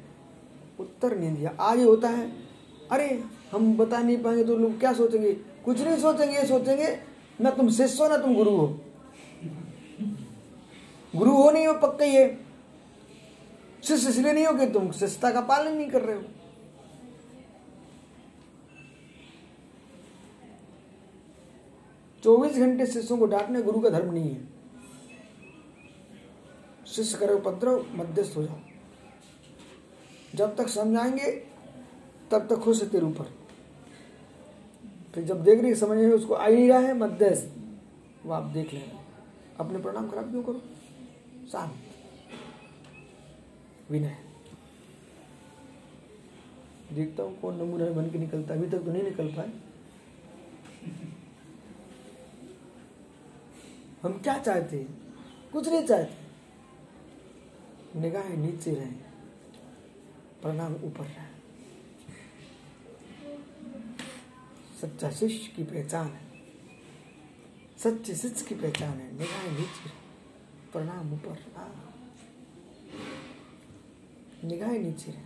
उत्तर नहीं दिया। ये होता है अरे हम बता नहीं पाएँगे तो लोग क्या सोचेंगे? कुछ नहीं सोचेंगे सोचेंगे, ना तुम शिष्य हो, ना तुम गुरु हो। गुरु हो नहीं हो, पक्का ये शिष्य इसलिए नहीं हो कि तुम शिष्यता का पालन नहीं कर रहे हो। चौबीस घंटे शिष्यों को डांटने गुरु का धर्म नहीं है। शिष्य करे उपद्रव मध्यस्थ हो जाओ। जब तक समझाएँगे, तब तक खुश है तेरे ऊपर। फिर जब देख रही समझ में उसको आ ही रहा है मध्यस्थ। वो आप देख लेना। अपने प्रणाम खराब क्यों करो? शांत। विनय। देखता हूँ कौन नमूना बन के निकलता। अभी तक तो नहीं निकल पाए। हम क्या चाहते हैं? कुछ नहीं चाहते। निगाहें नीचे रहे। प्रणाम ऊपर रहे। सच्चा शिष्य की पहचान है। सच्चे शिष्य की पहचान है। निगाहें नीचे प्रणाम ऊपर। निगाहें नीचे रहे।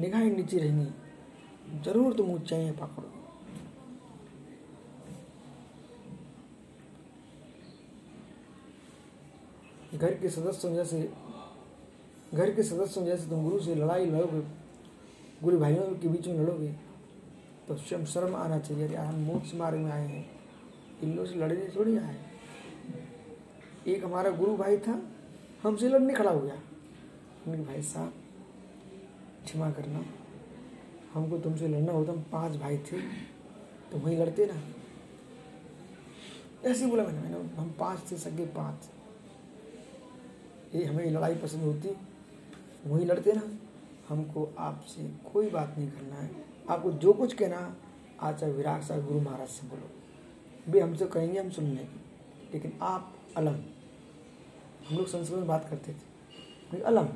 निगाहें नीचे रहनी। ज़रूर तुम ऊंचाइयाँ पकड़ो घर के सदस्यों जैसे घर के सदस्यों जैसे तुम गुरु से लड़ाई लड़ोगे, गुरु भाइयों के बीच में लड़ोगे तो स्वयं शर्म आना चाहिए यार हम मोक्ष मार्ग में आए हैं। इन लोगों से लड़ने थोड़ी आए। एक हमारा गुरु भाई था हमसे लड़ने खड़ा हो गया। मैंने कहा, भाई साहब क्षमा करना। हमको तुमसे लड़ना होता हम पाँच भाई थे तो वहीं लड़ते ना। ऐसे बोला मैंने मैंने हम पाँच थे सगे पाँच। ये हमें लड़ाई पसंद होती वहीं लड़ते ना। हमको आपसे कोई बात नहीं करना है। आपको जो कुछ कहना आचार्य विराग साहब, गुरु महाराज से बोलो। वे हमसे कहेंगे, हम सुन लेंगे। लेकिन आप अलम। हम लोग संस्कृत में बात करते थे। अलम।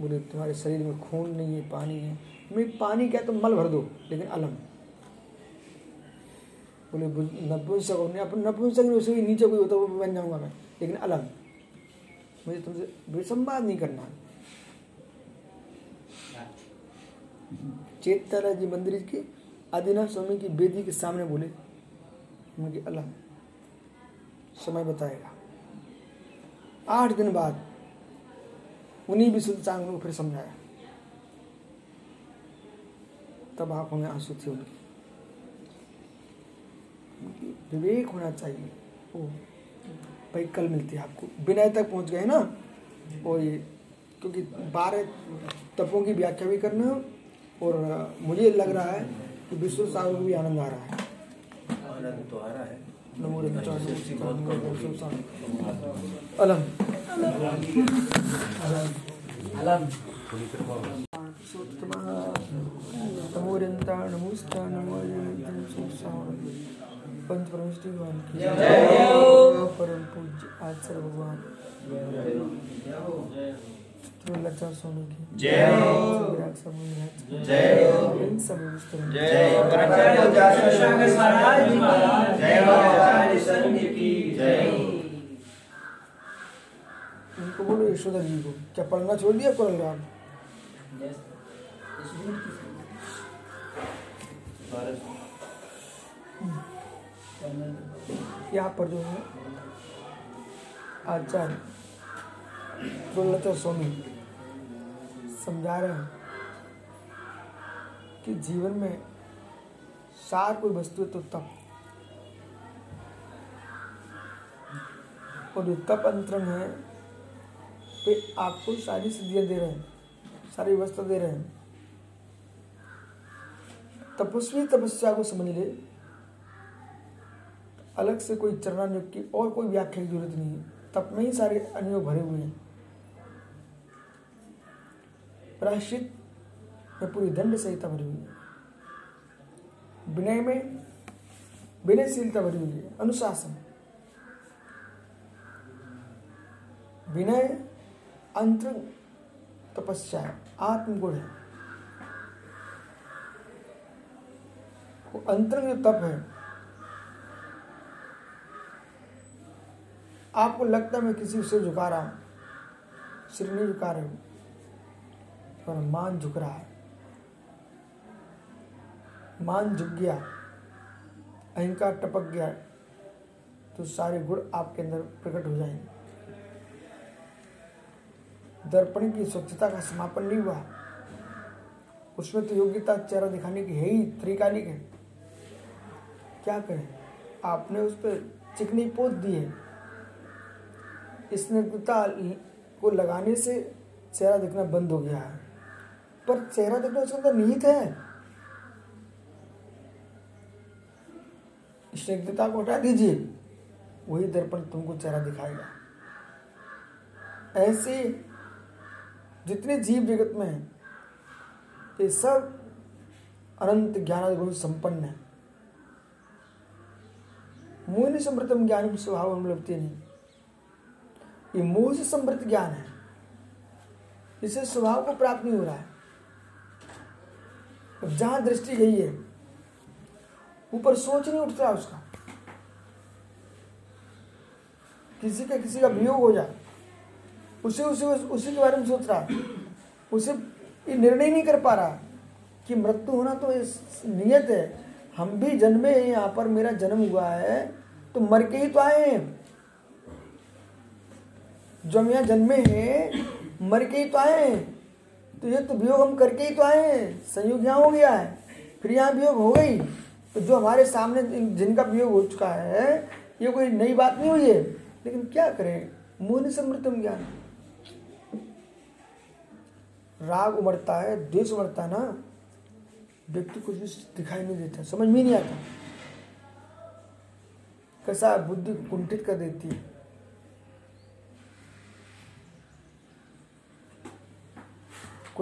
बोले, तुम्हारे शरीर में खून नहीं है, पानी है। मैं पानी क्या तुम मल भर दो, लेकिन अलम। बोले नपुंसक नपुंसक उससे नीचे कोई होता वो बन जाऊँगा मैं, लेकिन अलग मुझे तुमसे विसंवाद नहीं करना चेतरा जी मंदिर के आदिनाथ स्वामी की बेदी के सामने बोले उनके अलग समय बताएगा। आठ दिन बाद उन्हीं विशुद्ध चांग को फिर समझाया। तब आँखों में आँसू थे उनकी। विवेक होना चाहिए। ओ भाई, कल मिलती है आपको। विनय तक पहुँच गए ना? और ये, क्योंकि बारह तपों की व्याख्या भी करना है और मुझे लग रहा है कि विश्व सागर को भी आनंद आ रहा है। आनंद। अलम। अलम। तमोरंता नमोस्ता नमो पंच परमेष्टि भगवान की परम पूज्य आचार्य भगवान त्रिलक्षा स्वामी की जय विराट स्वामी महाराज जय इन सब विस्तरण जय आचार्य महाराज जी महाराज। जय आचार्य संघ की जय उनको बोलो यशोदा जी को। क्या पढ़ना छोड़ दिया राम यहाँ पर जो है, आचार्य दुर्लचर स्वामी समझा रहे हैं कि जीवन में सार कोई वस्तु है तो तप। और जो तप अंतरंग है वे आपको सारी सिद्धियाँ दे रहे हैं, सारी व्यवस्था दे रहे हैं। तपस्वी तपस्या को समझ ले। अलग से कोई चरणानुग की और कोई व्याख्या की ज़रूरत नहीं है। तप में ही सारे अनुयोग भरे हुए हैं। प्रायश्चित में पूरी दंड संहिता भरी हुई है। विनय में विनयशीलता भरी हुई है। अनुशासन। विनय अंतर तपस्या है। आत्मगुण है। अंतरंग जो तप है आपको लगता है मैं किसी से झुका रहा हूँ? सिर नहीं झुका रहे हूँ? पर मान झुक रहा है। मान झुक गया, अहंकार टपक गया तो सारे गुण आपके अंदर प्रकट हो जाएँगे। दर्पण की स्वच्छता का समापन नहीं हुआ। उसमें तो योग्यता चेहरा दिखाने की है ही, तरीकालिक है। क्या करें? आपने उस पर चिकनी पोत दी है। स्निग्धता को लगाने से चेहरा दिखना बंद हो गया है। पर चेहरा दिखना उसके अंदर निहित है। स्निग्धता को हटा दीजिए। वही दर्पण तुमको चेहरा दिखाएगा। ऐसे जितने जीव जगत में हैं, ये सब अनंत ज्ञान संपन्न है। मोह समृतम ज्ञान स्वभाव अनुलभते नहीं। ये मोह से समृद्ध ज्ञान है। इसे स्वभाव को प्राप्त नहीं हो रहा है। और जहाँ दृष्टि गई है, ऊपर सोच नहीं उठता उसका। किसी का किसी का वियोग हो जाए, उसे उसे उसी के बारे में सोच रहा उसे ये निर्णय नहीं कर पा रहा कि मृत्यु होना तो नियत है। हम भी जन्मे हैं, यहाँ पर मेरा जन्म हुआ है तो मर के ही तो आए हैं। जो हम यहाँ जन्मे हैं, मर के ही तो आए हैं। तो ये तो वियोग हम करके ही तो आए हैं। संयोग यहाँ हो गया है। फिर यहाँ वियोग हो गई। तो जो हमारे सामने जिनका वियोग हो चुका है, ये कोई नई बात नहीं हुई है। लेकिन क्या करें? मूल समृतम ज्ञान। राग उमड़ता है, द्वेष उमड़ता ना? व्यक्ति कुछ भी दिखाई नहीं देता, समझ में नहीं आता। कैसा बुद्धि कुंठित कर देती है।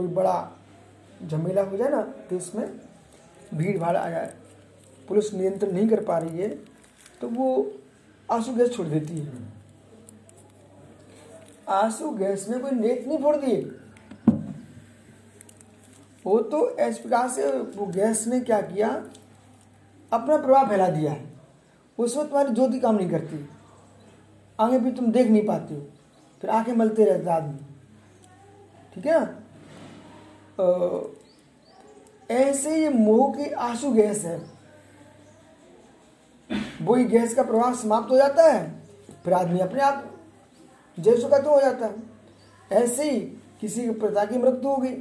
कोई बड़ा झमेला हो जाए ना तो इसमें भीड़ भाड़ आ जाए। पुलिस नियंत्रण नहीं कर पा रही है तो वो आँसू गैस छोड़ देती है। आँसू गैस में कोई नेट नहीं फोड़ दिए। वो तो इस प्रकार से वो गैस ने क्या किया, अपना प्रभाव फैला दिया है। उसमें तुम्हारी ज्योति काम नहीं करती। आगे भी तुम देख नहीं पाते हो। फिर आँखें मलते रहते आदमी। ठीक है ना? ऐसे ये मोह की आँसू गैस है। वही गैस का प्रभाव समाप्त हो जाता है, फिर आदमी अपने आप जैसो का तो हो जाता है। ऐसे ही किसी के पिता की मृत्यु हो गई।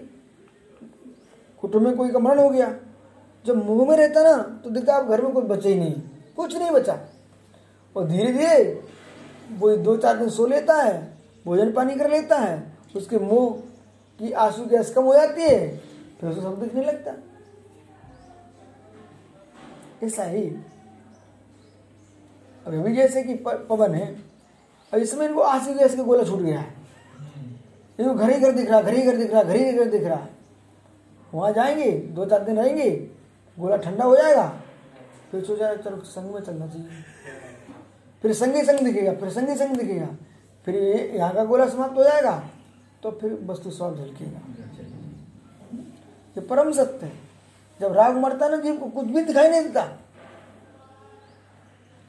कुटुंब में कोई का मरण हो गया। जब मुँह में रहता ना तो दिखता आप घर में कोई बचे ही नहीं, कुछ नहीं बचा। और धीरे धीरे वो दो चार दिन सो लेता है, भोजन पानी कर लेता है, उसके मुँह की आँसू गैस कम हो जाती है फिर उसको सब दिखने लगता। ऐसा ही अब अभी जैसे कि पवन है। अब इसमें इनको आँसू गैस का गोला छूट गया है। इनको घर ही घर दिख रहा, घर ही घर दिख रहा, घर ही घर दिख रहा। वहाँ जाएँगे, दो चार दिन रहेंगे, गोला ठंडा हो जाएगा। फिर सोचा, चलो संग में चलना चाहिए। फिर संगे संग दिखेगा, फिर संगे संग दिखेगा। फिर यहाँ का गोला समाप्त हो जाएगा। तो फिर वस्तु स्वाद झलकेगा ये परम सत्य है। जब राग मरता ना जीव को कुछ भी दिखाई नहीं देता।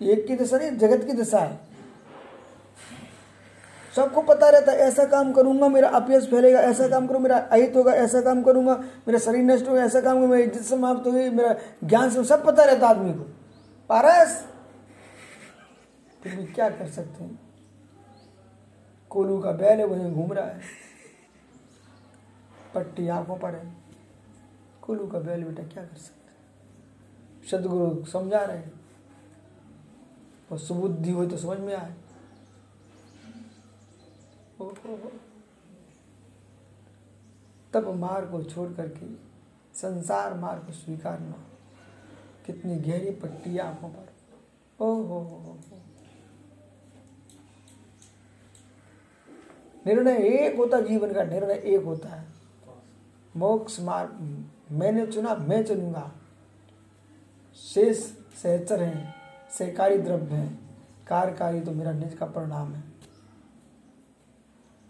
एक की दशा नहीं, जगत की दशा है। सबको पता रहता है, ऐसा काम करूँगा, मेरा अपयश फैलेगा, ऐसा काम करूँ, मेरा अहित होगा, ऐसा काम करूँगा, मेरा शरीर नष्ट होगा, ऐसा काम करूँगा, मेरी इज़्ज़त समाप्त होगी, मेरा ज्ञान से सब पता रहता आदमी को। पारस। फिर भी क्या कर सकते हैं? कोलू का बैल है वहीं घूम रहा है। पट्टी आँखों पर है। कोलू का बैल बेटा क्या कर सकते हैं? सदगुरु समझा रहे हैं। और सुबुद्धि हो तो समझ में आए। तब मार्ग को छोड़ करके, संसार मार्ग को स्वीकारना कितनी गहरी पट्टी आँखों पर। ओ हो हो हो निर्णय एक होता जीवन का निर्णय एक होता है। मोक्ष मार्ग, मैंने चुना, मैं चुनूँगा शेष सहचर हैं, सहकारी द्रव्य हैं। कार्यकारी तो मेरा निज का परिणाम है।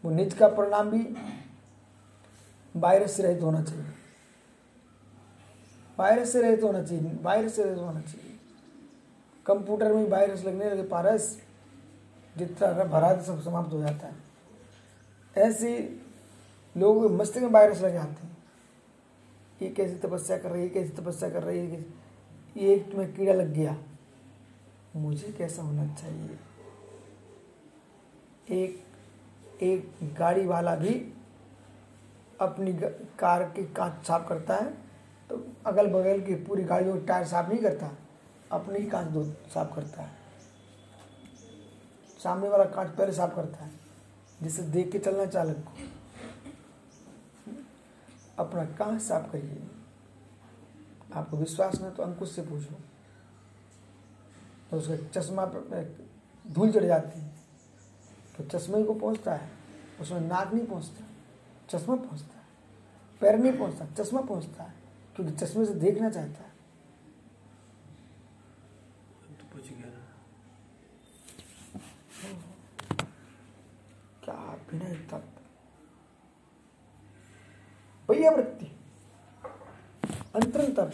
वो निज का परिणाम भी वायरस से रहित होना चाहिए। वायरस से रहित होना चाहिए वायरस से रहित होना चाहिए। कंप्यूटर में वायरस लगने लगे पारस, जितना भरा सब समाप्त हो जाता है। ऐसे लोग मस्तिष्क में वायरस लगे आते हैं। ये कैसी तपस्या कर रही है कैसी तपस्या कर रही है, ये एक तुम्हें कीड़ा लग गया। मुझे कैसा होना चाहिए? एक एक गाड़ी वाला भी अपनी कार की कांच साफ़ करता है तो अगल बगल की पूरी गाड़ियों का टायर साफ़ नहीं करता, अपनी कांच दो साफ़ करता है। सामने वाला कांच पहले साफ़ करता है। जिसे देख के चलना चालक को। अपना कांच साफ़ करिए। आपको विश्वास नहीं तो अंकुश से पूछो। तो उसका चश्मा धूल चढ़ जाती है। तो चश्मे को पहुँचता है। उसमें नाक नहीं पहुँचता। चश्मा पहुँचता है। पैर नहीं पहुँचता। चश्मा पहुँचता है। क्योंकि चश्मे से देखना चाहता है क्या वृत्ति अंतरंग तप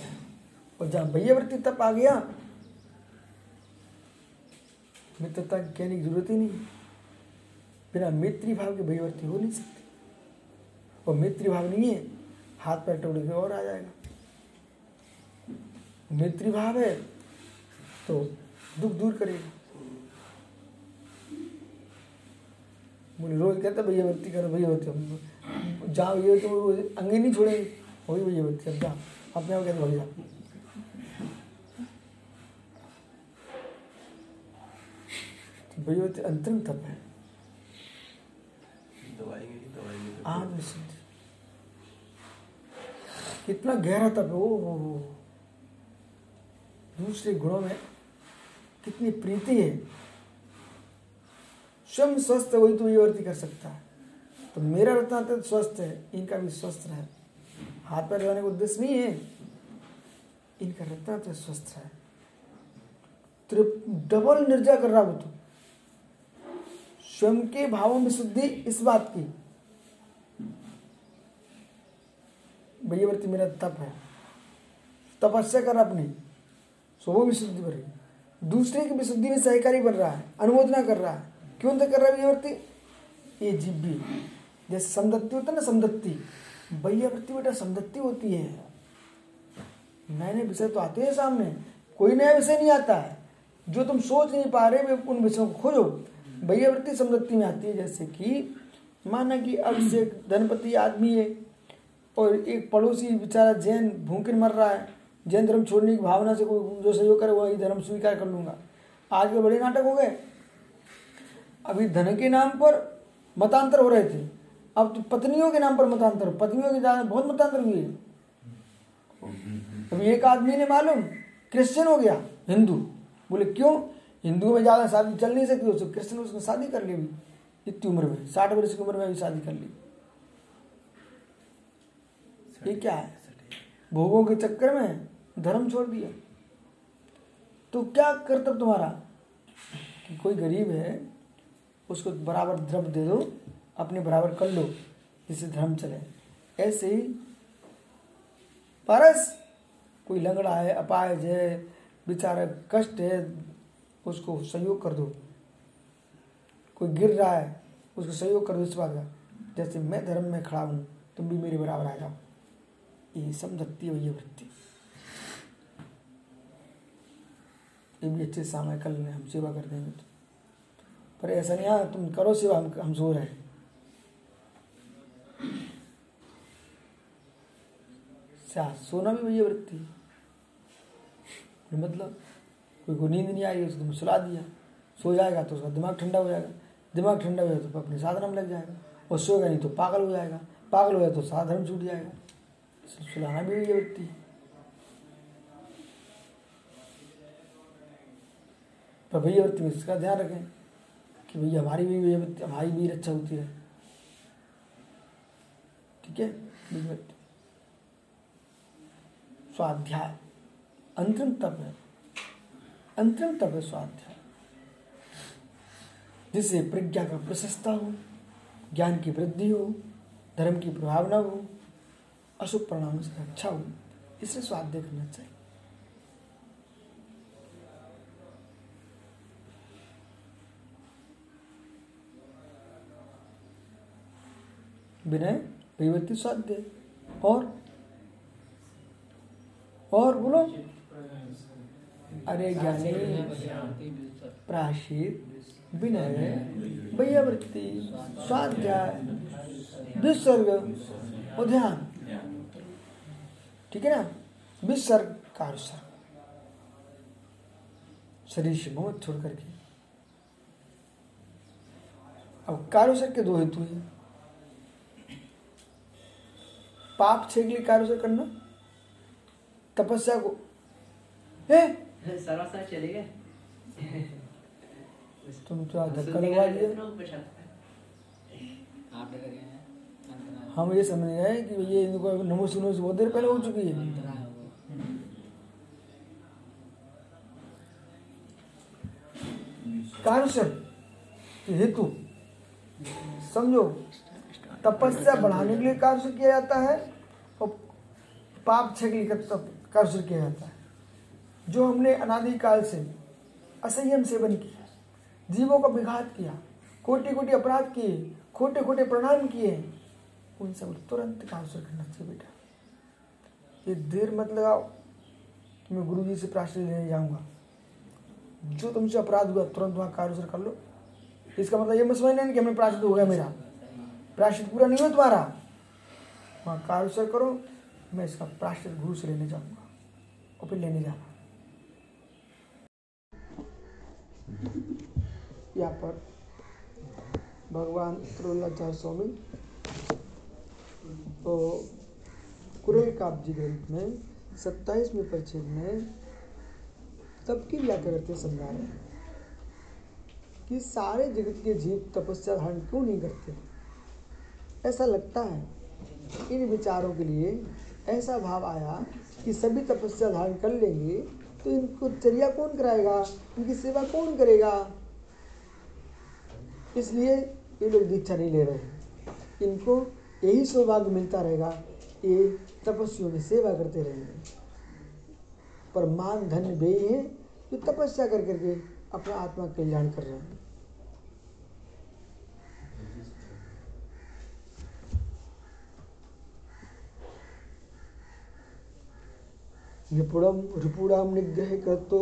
और जहाँ वृत्ति तप आ गया मित्रता कहने की ज़रूरत ही नहीं बिना मित्री भाव के भयवर्ती हो नहीं सकती और मित्री भाव नहीं है हाथ पैर टोड़े के और आ जाएगा मित्री भाव है तो दुख दूर करेगा मुझे रोज कहते भैया भक्ति करो भैया भक्ति हम जाओ ये तो अंगे नहीं छोड़ेंगे। वही भैया भक्ति अब जाओ। अपने आप कहते भैया। भैया अंतरिम तप है। आत्म सिद्धि। कितना गहरा तप है ओ हो दूसरे गुणों में कितनी प्रीति है। स्वयं स्वस्थ है, वही तो ये कर सकता है। तो मेरा रत्नातंत्र स्वस्थ है, इनका भी स्वस्थ रहे। हाथ पैर लगाने का उद्देश्य नहीं है, इनका रत्नातंत्र स्वस्थ है डबल निर्जा कर रहा वो तो। स्वयं के भावों में शुद्धि इस बात की। भैयावर्ती मेरा तप है। तपस्या कर अपनी सो वो भर। रही दूसरे की विशुद्धि में सहकारी बन रहा है, अनुमोदना कर रहा है। क्यों कर रहा है भैयावर्ती ये जीव जैसे समदत्ती होता है ना समदत्ती। भैयावर्ती बेटा समदत्ती होती है। नए नए विषय तो आते हैं सामने। कोई नया विषय नहीं आता है। जो तुम सोच नहीं पा रहे उन विषयों को खोजो। भैयावृत्ति समृद्धि में आती है, जैसे कि माना कि अब से धनपति आदमी है और एक पड़ोसी बेचारा जैन भूखे मर रहा है। जैन धर्म छोड़ने की भावना से कोई जो सहयोग करे, वही धर्म स्वीकार कर लूँगा। आज के बड़े नाटक हो गए। अभी धन के नाम पर मतांतर हो रहे थे। अब तो पत्नियों के नाम पर मतांतर, पत्नियों के ज़्यादा बहुत मतांतर हुए अभी एक आदमी ने मालूम, क्रिश्चियन हो गया, हिंदू। बोले, क्यों? हिंदुओं में ज़्यादा शादी चल नहीं सकती उसको कृष्ण उसने शादी कर ली इतनी उम्र में, साठ वर्ष की उम्र में भी शादी कर ली। ये क्या है? भोगों के चक्कर में धर्म छोड़ दिया। तो क्या कर्तव्य तुम्हारा? कि कोई गरीब है उसको बराबर द्रव्य दे दो, अपने बराबर कर लो, जिससे धर्म चले। ऐसे ही परस कोई लंगड़ा है अपायज है, बेचारा कष्ट है, उसको सहयोग कर दो। कोई गिर रहा है, उसको सहयोग कर दो इस बात का। जैसे मैं धर्म में खड़ा हूँ, तुम भी मेरे बराबर आ जाओ। ये समझती है ये वृत्ति। ये भी अच्छे समय कल हम सेवा कर देंगे तो। पर ऐसा नहीं हाँ तुम करो सेवा हम हम सो रहे सोना भी वही वृत्ति। मतलब कोई को नींद नहीं आई उसको तुम सुला दिया, सो जाएगा तो उसका दिमाग ठंडा हो जाएगा। दिमाग ठंडा हो जाएगा तो अपने साधना में लग जाएगा। और सोएगा नहीं तो पागल हो जाएगा। पागल हो जाए तो साधन छूट जाएगा। सुलाना भी वृत्ति। है पर भैया वृत्ति में इसका ध्यान रखें। कि भैया हमारी भी हमारी भी रक्षा होती है। ठीक है? स्वाध्याय। अंतिम तप है। अंतिम तप है स्वाध्याय। जिससे प्रज्ञा का प्रशस्ता हो, ज्ञान की वृद्धि हो, धर्म की प्रभावना हो, अशुभ परिणामों से रक्षा हो इसे स्वाध्याय करना चाहिए। विनय विवृत्ति स्वाध्याय और? और बोलो। अरे ज्ञानी। प्राशीत। विनय। वैयावृत्ति स्वाध्याय विसर्ग। और ध्यान। ठीक है ना? विसर्ग कारुसर्ग शरीर से मोह छोड़ करके। अब कारुसर्ग के दो हेतु हैं? पाप छेक लिए कारुसर्ग करना तपस्या को ए सर्वसा चले गए। तुम तो धक्का हैं। अंतरा हम ये समझ गए कि ये इनको नमो सुनो से बहुत देर पहले हो चुकी है। कारण से हेतु समझो। तपस्या बढ़ाने के लिए कार्य किया जाता है और पाप छेक लेकर तप कार्य किया जाता है। जो हमने अनादिकाल से असंयम सेवन किया, जीवों का विघात किया कोटि कोटि अपराध किए खोटे खोटे प्रणाम किए, उन सब तुरंत कार्य करना चाहिए बेटा। ये देर मत लगाओ कि मैं गुरु जी से प्राश्चित लेने जाऊँगा। जो तुमसे अपराध हुआ तुरंत वहाँ कार्य कर लो। इसका मतलब ये मत समझना कि हमें प्राश्चित हो गया मेरा। प्राश्चित पूरा नहीं हुआ तुम्हारा? वहाँ कार्य करो, मैं इसका प्राश्चित गुरु से लेने जाऊँगा और फिर लेने जाना। यहाँ पर भगवान त्रोलाचार्य स्वामी तो कुरेल काब्जी ग्रंथ में सत्ताईसवें परिच्छेद में तब की व्याख्या करते समझा रहे हैं कि सारे जगत के जीव तपस्या धारण क्यों नहीं करते? ऐसा लगता है। इन विचारों के लिए ऐसा भाव आया कि सभी तपस्या धारण कर लेंगे तो इनको चर्या कौन कराएगा? इनकी सेवा कौन करेगा? इसलिए ये लोग दीक्षा नहीं ले रहे हैं। इनको यही सौभाग्य मिलता रहेगा ये तपस्वियों की सेवा करते रहेंगे पर मान धन्य वे हैं जो तपस्या कर करके अपना आत्मा कल्याण कर रहे हैं। निपुणम रिपुणम निग्रह करतो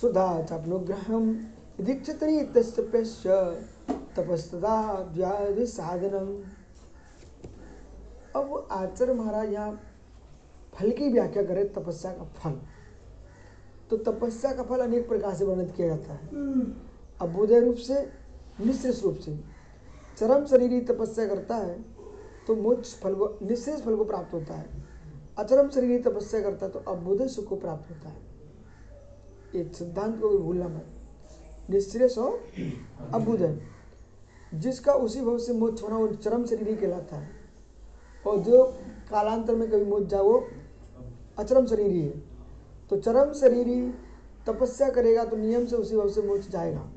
सुधा चापनुग्रहम दीक्षतरी तस्तप्यश्च तपस्तदा व्याधि साधनम अब आचार्य महाराज यहाँ फल की व्याख्या करें तपस्या का फल। तो तपस्या का फल अनेक प्रकार से वर्णित किया जाता है। अभ्युदय रूप से निश्रेष रूप से। चरम शरीरी तपस्या करता है तो मोक्ष फल को निश्रेष फल को प्राप्त होता है। अचरम शरीरी तपस्या करता है तो अभ्युदय सुख को प्राप्त होता है। एक सिद्धांत को भी भूलना मत। निश्रेष और अभ्युदय जिसका उसी भव से मोक्ष होना वो चरम शरीरी कहलाता है। और जो कालांतर में कभी मोक्ष जाए वो अचरम शरीरी है। तो चरम शरीरी तपस्या करेगा तो नियम से उसी भव से मोक्ष जाएगा।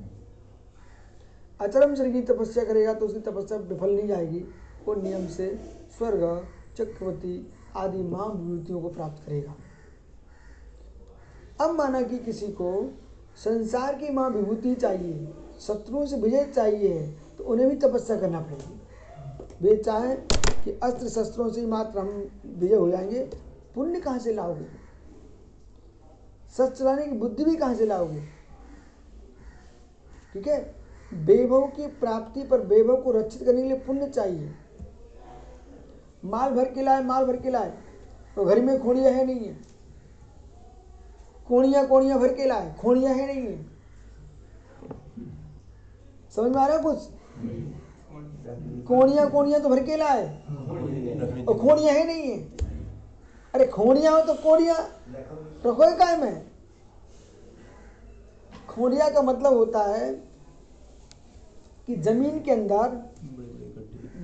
अचरम शरीरी तपस्या करेगा तो उसकी तपस्या विफल नहीं जाएगी। वो नियम से स्वर्ग, चक्रवर्ती आदि माँ विभूतियों को प्राप्त करेगा। अब माना कि किसी को संसार की माँ विभूति चाहिए, शत्रुओं से विजय चाहिए तो उन्हें भी तपस्या करना पड़ेगी। वे चाहें कि अस्त्र शस्त्रों से मात्र हम विजय हो जाएँगे। पुण्य कहाँ से लाओगे? शस्त्र चलाने की बुद्धि भी कहाँ से लाओगे? ठीक है? वैभव की प्राप्ति पर वैभव को रक्षित करने के लिए पुण्य चाहिए। माल भर के लाए, माल भर के लाए। तो घर में खोड़िया है नहीं है। कोणिया कोणिया भर के लाए खोड़िया है नहीं है। समझ में आ रहा है कुछ? कोणिया कोणिया तो भर के लाए। और खोड़िया है नहीं है। अरे खोड़िया हो तो कोड़िया रखोगे काय में खोड़िया का मतलब होता है कि ज़मीन के अंदर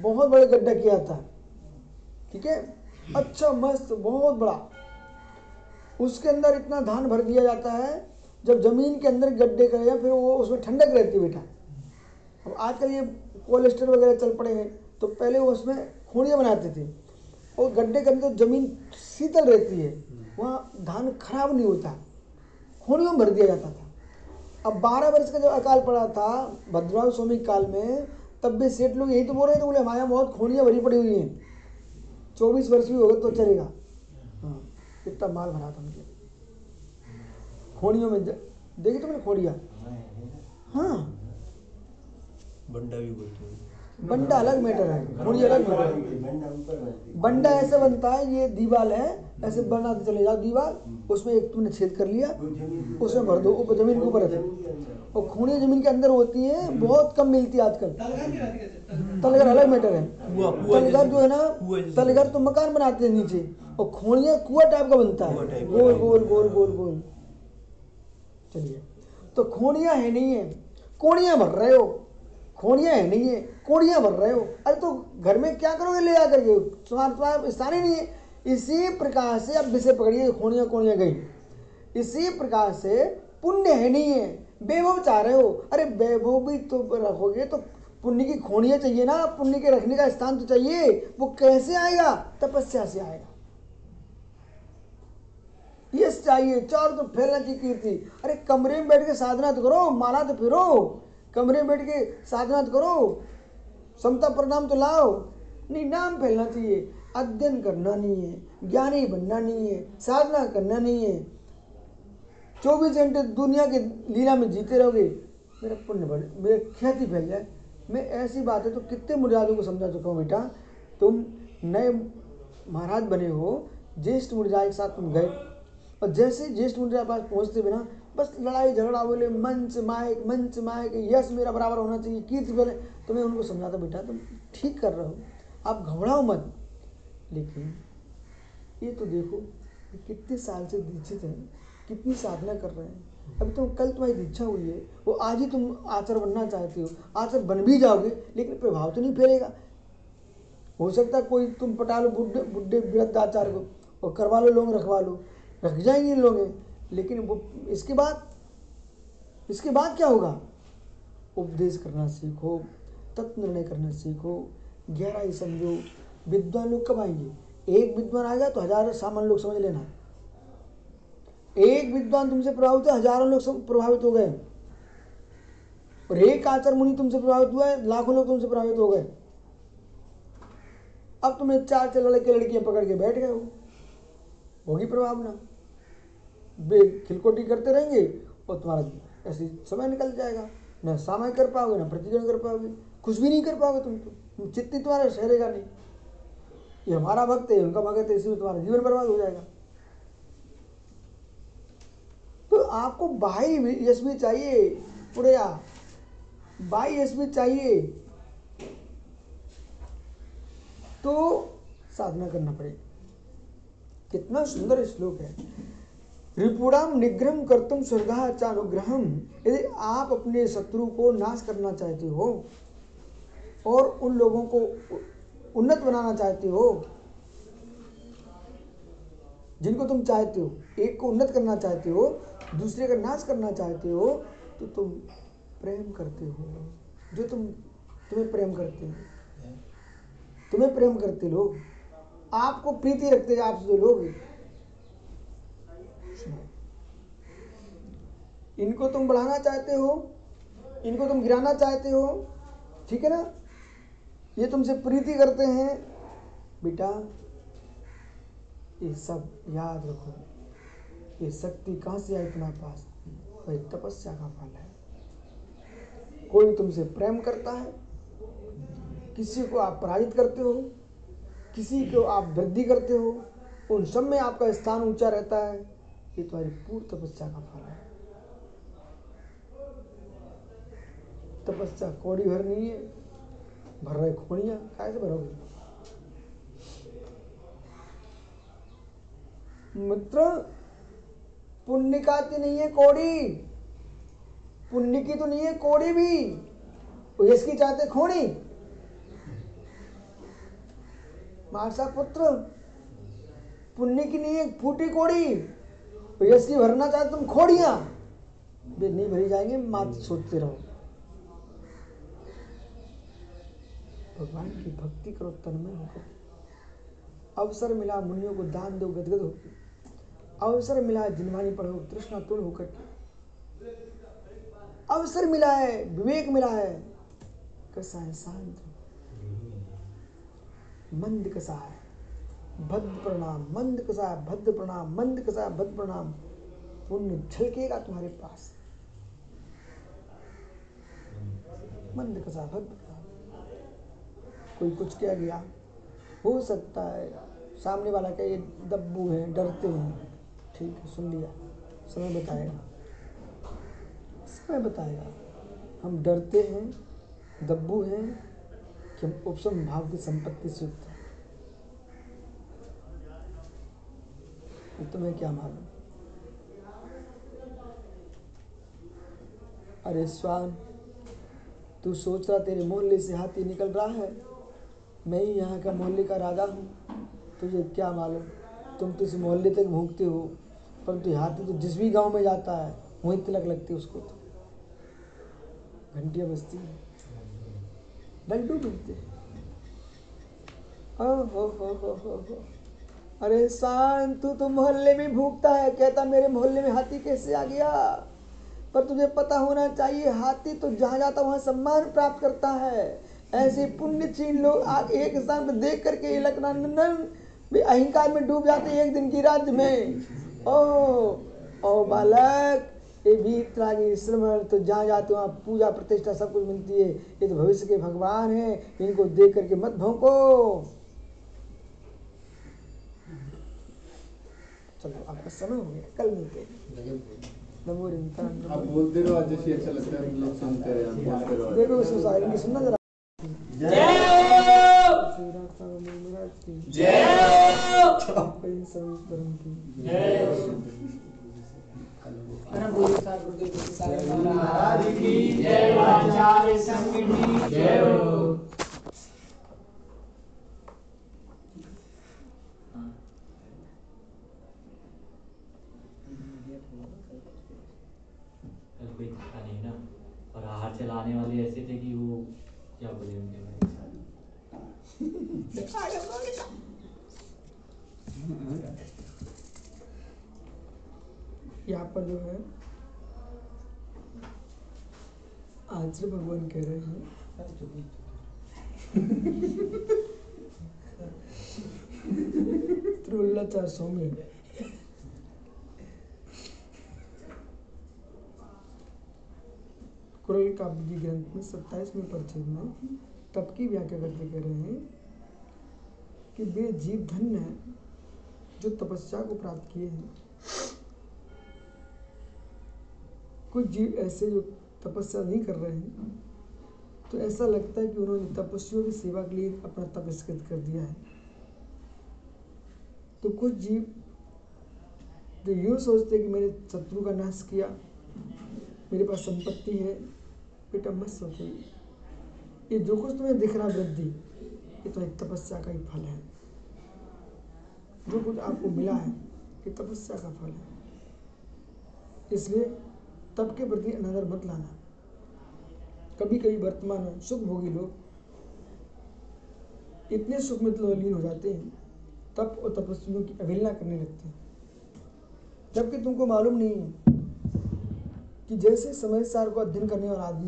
बहुत बड़े गड्ढा किया था। ठीक है? अच्छा मस्त, बहुत बड़ा। उसके अंदर इतना धान भर दिया जाता है, जब ज़मीन के अंदर गड्ढे करे या फिर वो उसमें ठंडक रहती है बेटा। अब आजकल ये कोलेस्टर वगैरह चल पड़े हैं तो पहले वो उसमें खोड़ियाँ बनाते थे। और गड्ढे के अंदर ज़मीन शीतल रहती है, वहाँ धान खराब नहीं होता। खोड़ियों में भर दिया जाता था। अब बारह वर्ष का जब अकाल पड़ा था, भद्रवाह स्वामी काल में, तब भी सेठ लोग यही तो बोल रहे थे, बोले, हमारे यहाँ बहुत खोड़ियाँ भरी पड़ी हुई हैं। चौबीस वर्ष भी होगा तो चलेगा। हाँ इतना माल भरा था मुझे। खोड़ियों में देखी तुमने खोड़िया हाँ। बंडा भी बोलते हैं। बंडा अलग मैटर है खोड़ी अलग मैटर है। बंडा ऐसे बनता है ये दीवाल है ऐसे बनाते चले जाओ दीवाल उसमें एक तुमने छेद कर लिया उसमें भर दो ऊपर ज़मीन के ऊपर रख। और खूनी ज़मीन के अंदर होती है बहुत कम मिलती है आजकल। तलगर अलग मैटर है। तलगर जो है ना तलगर तो मकान बनाते हैं नीचे और खूणिया कुआ टाइप का बनता है। गोल गोल गोल गोल गोल। चलिए। तो खोणिया है नहीं है। कोणिया भर रहे हो खोणिया है, नहीं है? कोड़ियाँ भर रहे हो। अरे तो घर में क्या करोगे? ले जा करके तुम्हारे स्थान ही नहीं है। इसी प्रकार से अब विषय पकड़िए खोणिया कोणिया गई। इसी प्रकार से पुण्य है, नहीं है। वैभव चाह रहे हो। अरे वैभव भी तो रखोगे तो पुण्य की खोनियाँ चाहिए ना। पुण्य के रखने का स्थान तो चाहिए। वो कैसे आएगा? तपस्या से आएगा। यश चाहिए। चार तो फैलना चाहिए कीर्ति। अरे कमरे में बैठ के साधना तो करो, माला तो फिरो। कमरे में बैठ के साधना तो करो। समता परिणाम तो लाओ। नहीं, नाम फैलना चाहिए। अध्ययन करना नहीं है। ज्ञानी बनना नहीं है। साधना करना नहीं है। चौबीस घंटे दुनिया के लीला में जीते रहोगे। मेरा पुण्य बढ़े मेरा ख्याति फैल जाए। मैं ऐसी बात है तो कितने मुरादों को समझा चुका हूँ बेटा? तुम नए महाराज बने हो। ज्येष्ठ मुरजा के साथ तुम गए। और जैसे ज्येष्ठ मुरजा के पास पहुँचते बिना बस लड़ाई, झगड़ा बोले, मंच, माइक मंच, माइक यश मेरा बराबर होना चाहिए, कीर्ति बोले। तो मैं उनको समझाता, बेटा, तुम ठीक कर रहे हो, आप घबराओ मत। लेकिन ये तो देखो कितने साल से दीक्षित हैं, कितनी साधना कर रहे हैं। अभी तो कल तुम्हारी दीक्षा हुई है, वो आज ही तुम आचार बनना चाहते हो। आचार बन भी जाओगे, लेकिन प्रभाव तो नहीं फैलेगा हो सकता कोई तुम पटा लो बुढ़े बुढ़े वृद्ध आचार को, और करवा लो लोग रखवा लो। रख जाएँगे लोग लेकिन वो इसके बाद इसके बाद क्या होगा? उपदेश करना सीखो, तत्व निर्णय करना सीखो। गहराई समझो। विद्वान लोग कब आएँगे? एक विद्वान आएगा तो हज़ार सामान्य लोग समझ लेना। एक विद्वान तुमसे प्रभावित है हज़ारों लोग प्रभावित हो गए। और एक आचार मुनि तुमसे प्रभावित हुआ है लाखों लोग तुमसे प्रभावित हो गए। अब तुम्हें चार चार लड़के लड़कियाँ पकड़ के बैठ गए हो। होगी प्रभावना। वे खिलकोटी करते रहेंगे और तुम्हारा ऐसे समय निकल जाएगा। न सामय कर पाओगे, न प्रतिग्रहण कर पाओगे। कुछ भी नहीं कर पाओगे तुम तो। चित्त तुम्हारा ठहरेगा नहीं। ये हमारा भक्त है, उनका भक्त है इसमें तुम्हारा जीवन बर्बाद हो जाएगा। तो आपको भी- यश भी चाहिए, पुड़िया। बाह्य यश भी चाहिए। तो साधना करना पड़ेगा कितना सुंदर श्लोक है। रिपुड़ाम निग्रहम करतुम स्वर्गा चानुग्रहम यदि आप अपने शत्रु को नाश करना चाहते हो और उन लोगों को उन्नत बनाना चाहते हो जिनको तुम चाहते हो एक को उन्नत करना चाहते हो दूसरे का नाश करना चाहते हो तो तुम प्रेम करते हो। जो तुम तुम्हें प्रेम करते हो। तुम्हें प्रेम करते लोग। आपको प्रीति रखते हैं आपसे जो लोग सुनो। इनको तुम बढ़ाना चाहते हो, इनको तुम गिराना चाहते हो, ठीक है ना? ये तुमसे प्रीति करते हैं। बेटा, ये सब याद रखो। ये शक्ति कहाँ से आई तुम्हारे पास? वही तपस्या का फल है। कोई तुमसे प्रेम करता है? किसी को आप पराजित करते हो? किसी को आप वृद्धि करते हो? उन सब में आपका स्थान ऊँचा रहता है। ये तुम्हारी पूर्ण तपस्या का फल है तपस्या कौड़ी भर नहीं है। भर रहे खोड़ियाँ कैसे भरोगे? मित्र, पुण्य का तो नहीं है कौड़ी। पुण्य की तो नहीं है कौड़ी भी। इसकी चाहते खोड़ी। मारसा पुत्र। पुण्य की नहीं है, फूटी कोड़ी। यश की भरना चाहते तुम खोड़िया। नहीं भरी जाएँगे मात्र सोचते रहो। भगवान की भक्ति करो, तन्मय होकर। अवसर मिला, मुनियों को दान दो, गदगद होकर। अवसर मिला है जिनवानी पढ़ो तृष्णा तुड़ होकर। के अवसर मिला है, विवेक मिला है कैसा है शांत। मंद कसा है भद्र प्रणाम, मंद कसा है भद्र प्रणाम, मंद कसा है भद्र प्रणाम। पुण्य छलकेगा तुम्हारे पास। मंद कसा भद्र। कोई कुछ कह गया। हो सकता है, सामने वाला कहे दब्बू है, डरते हैं। ठीक है, सुन लिया। समय बताएगा। समय बताएगा। हम डरते हैं, दब्बू हैं कि हम उपसम भाव की संपत्ति से युक्त हैं। ये तुम्हें क्या मालूम? अरे स्वान, तू सोच रहा तेरे मोहल्ले से हाथी निकल रहा है? मैं ही यहाँ का मोहल्ले का राजा हूँ। तुझे क्या मालूम? तुम तो इस मोहल्ले तक भूखते हो, परंतु हाथी तो जिस भी गाँव में जाता है, वहीं तिलक लगती है उसको तो। घंटियाँ बजती हैं। लड्डू मिलते अरे शान तू तो मोहल्ले में भूखता है। कहता मेरे मोहल्ले में हाथी कैसे आ गया? पर तुझे पता होना चाहिए, हाथी तो जहाँ जाता वहाँ सम्मान प्राप्त करता है। ऐसे पुण्यचीन लोग आग एक स्थान पर देख करके लखनंदन भी अहिंकार में डूब जाते हैं एक दिन की राज्य में। ओ ओ बालक ये वीतरागी श्रमण तो जहाँ जाते वहाँ पूजा प्रतिष्ठा सब कुछ मिलती है ये तो भविष्य के भगवान हैं इनको देख करके मत भौंको। चलो आपका समय हो गया कल मिलते हैं। रिंता देखो इसको साहिल की सुनना जरा। कई हो था नहीं ना और हाथ चलाने वाले ऐसे थे कि वो क्या बोले उनके यहाँ पर जो है आचार्य भगवान कह रहे हैं। त्रिवल्लाचार स्वामी कुरल काव्य ग्रंथ में सत्ताईसवें परिच्छेद में तप की व्याख्या करके कह रहे हैं कि वे जीव धन्य हैं जो तपस्या को प्राप्त किए हैं। कुछ जीव ऐसे जो तपस्या नहीं कर रहे हैं तो ऐसा लगता है कि उन्होंने तपस्वियों की सेवा के लिए अपना तप स्कृत कर दिया है। तो कुछ जीव जो यूँ सोचते कि मैंने शत्रु का नाश किया, मेरे पास संपत्ति है बेटा मत सोचो ये जो कुछ तुम्हें दिख रहा वृद्धि, ये तो एक तपस्या का ही फल है। जो कुछ आपको मिला है, ये तपस्या का फल है। इसलिए तप के प्रति अनादर मत लाना। कभी कभी वर्तमान में सुख भोगी लोग इतने सुख में तो लीन हो जाते हैं, तप और तपस्वियों की अवहेलना करने लगते हैं। जबकि तुमको मालूम नहीं है कि जैसे समय सार को अध्ययन करने वाला आदमी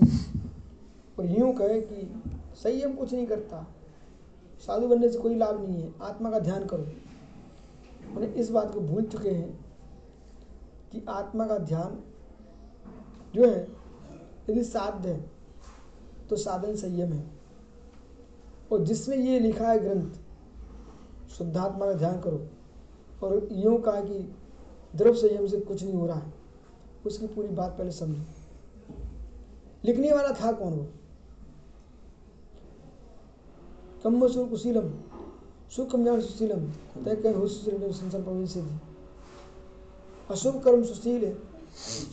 और यूँ कहे कि संयम कुछ नहीं करता। साधु बनने से कोई लाभ नहीं है, आत्मा का ध्यान करो। उन्हें इस बात को भूल चुके हैं कि आत्मा का ध्यान जो है, यदि साध्य है तो साधन संयम है। और जिसने ये लिखा है ग्रंथ, शुद्धात्मा का ध्यान करो। और यूँ कहा कि द्रव संयम से कुछ नहीं हो रहा है, उसकी पूरी बात पहले समझो। लिखने वाला था कौन वो? कम सुशीलम। तय हो सुशील संसार प्रवेश से। अशुभ कर्म सुशील है।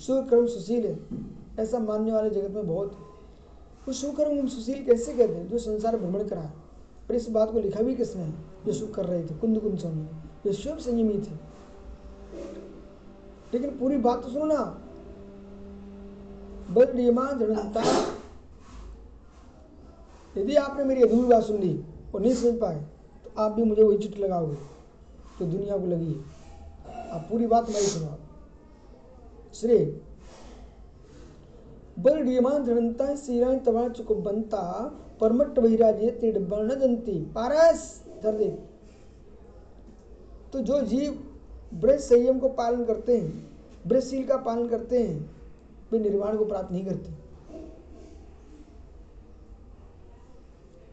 शुभ कर्म सुशील है। ऐसा मानने वाले जगत में बहुत है। वो शुभ कर्म सुशील कैसे कहते हैं? जो संसार भ्रमण करा। और इस बात को लिखा भी किसने? है जो सुख कर रहे थे कुंद कुंद स्वामी। जो शुभ संयमी थे। लेकिन पूरी बात तो सुनो ना। बलियमान दृढ़ता यदि आपने मेरी अधूरी बात सुन ली और नहीं समझ पाए तो आप भी मुझे वही चिट्ठी लगाओगे जो दुनिया को लगी है। आप पूरी बात मैं सुनाओ। श्री, बल डियमान दृढ़ता श्रीराम तवा चुक बनता परमट वैराज्य तिड़ वर्ण दंती पारस, धर तो जो जीव ब्रज संयम को पालन करते हैं, ब्रजशील का पालन करते हैं, वे निर्वाण को प्राप्त नहीं करते।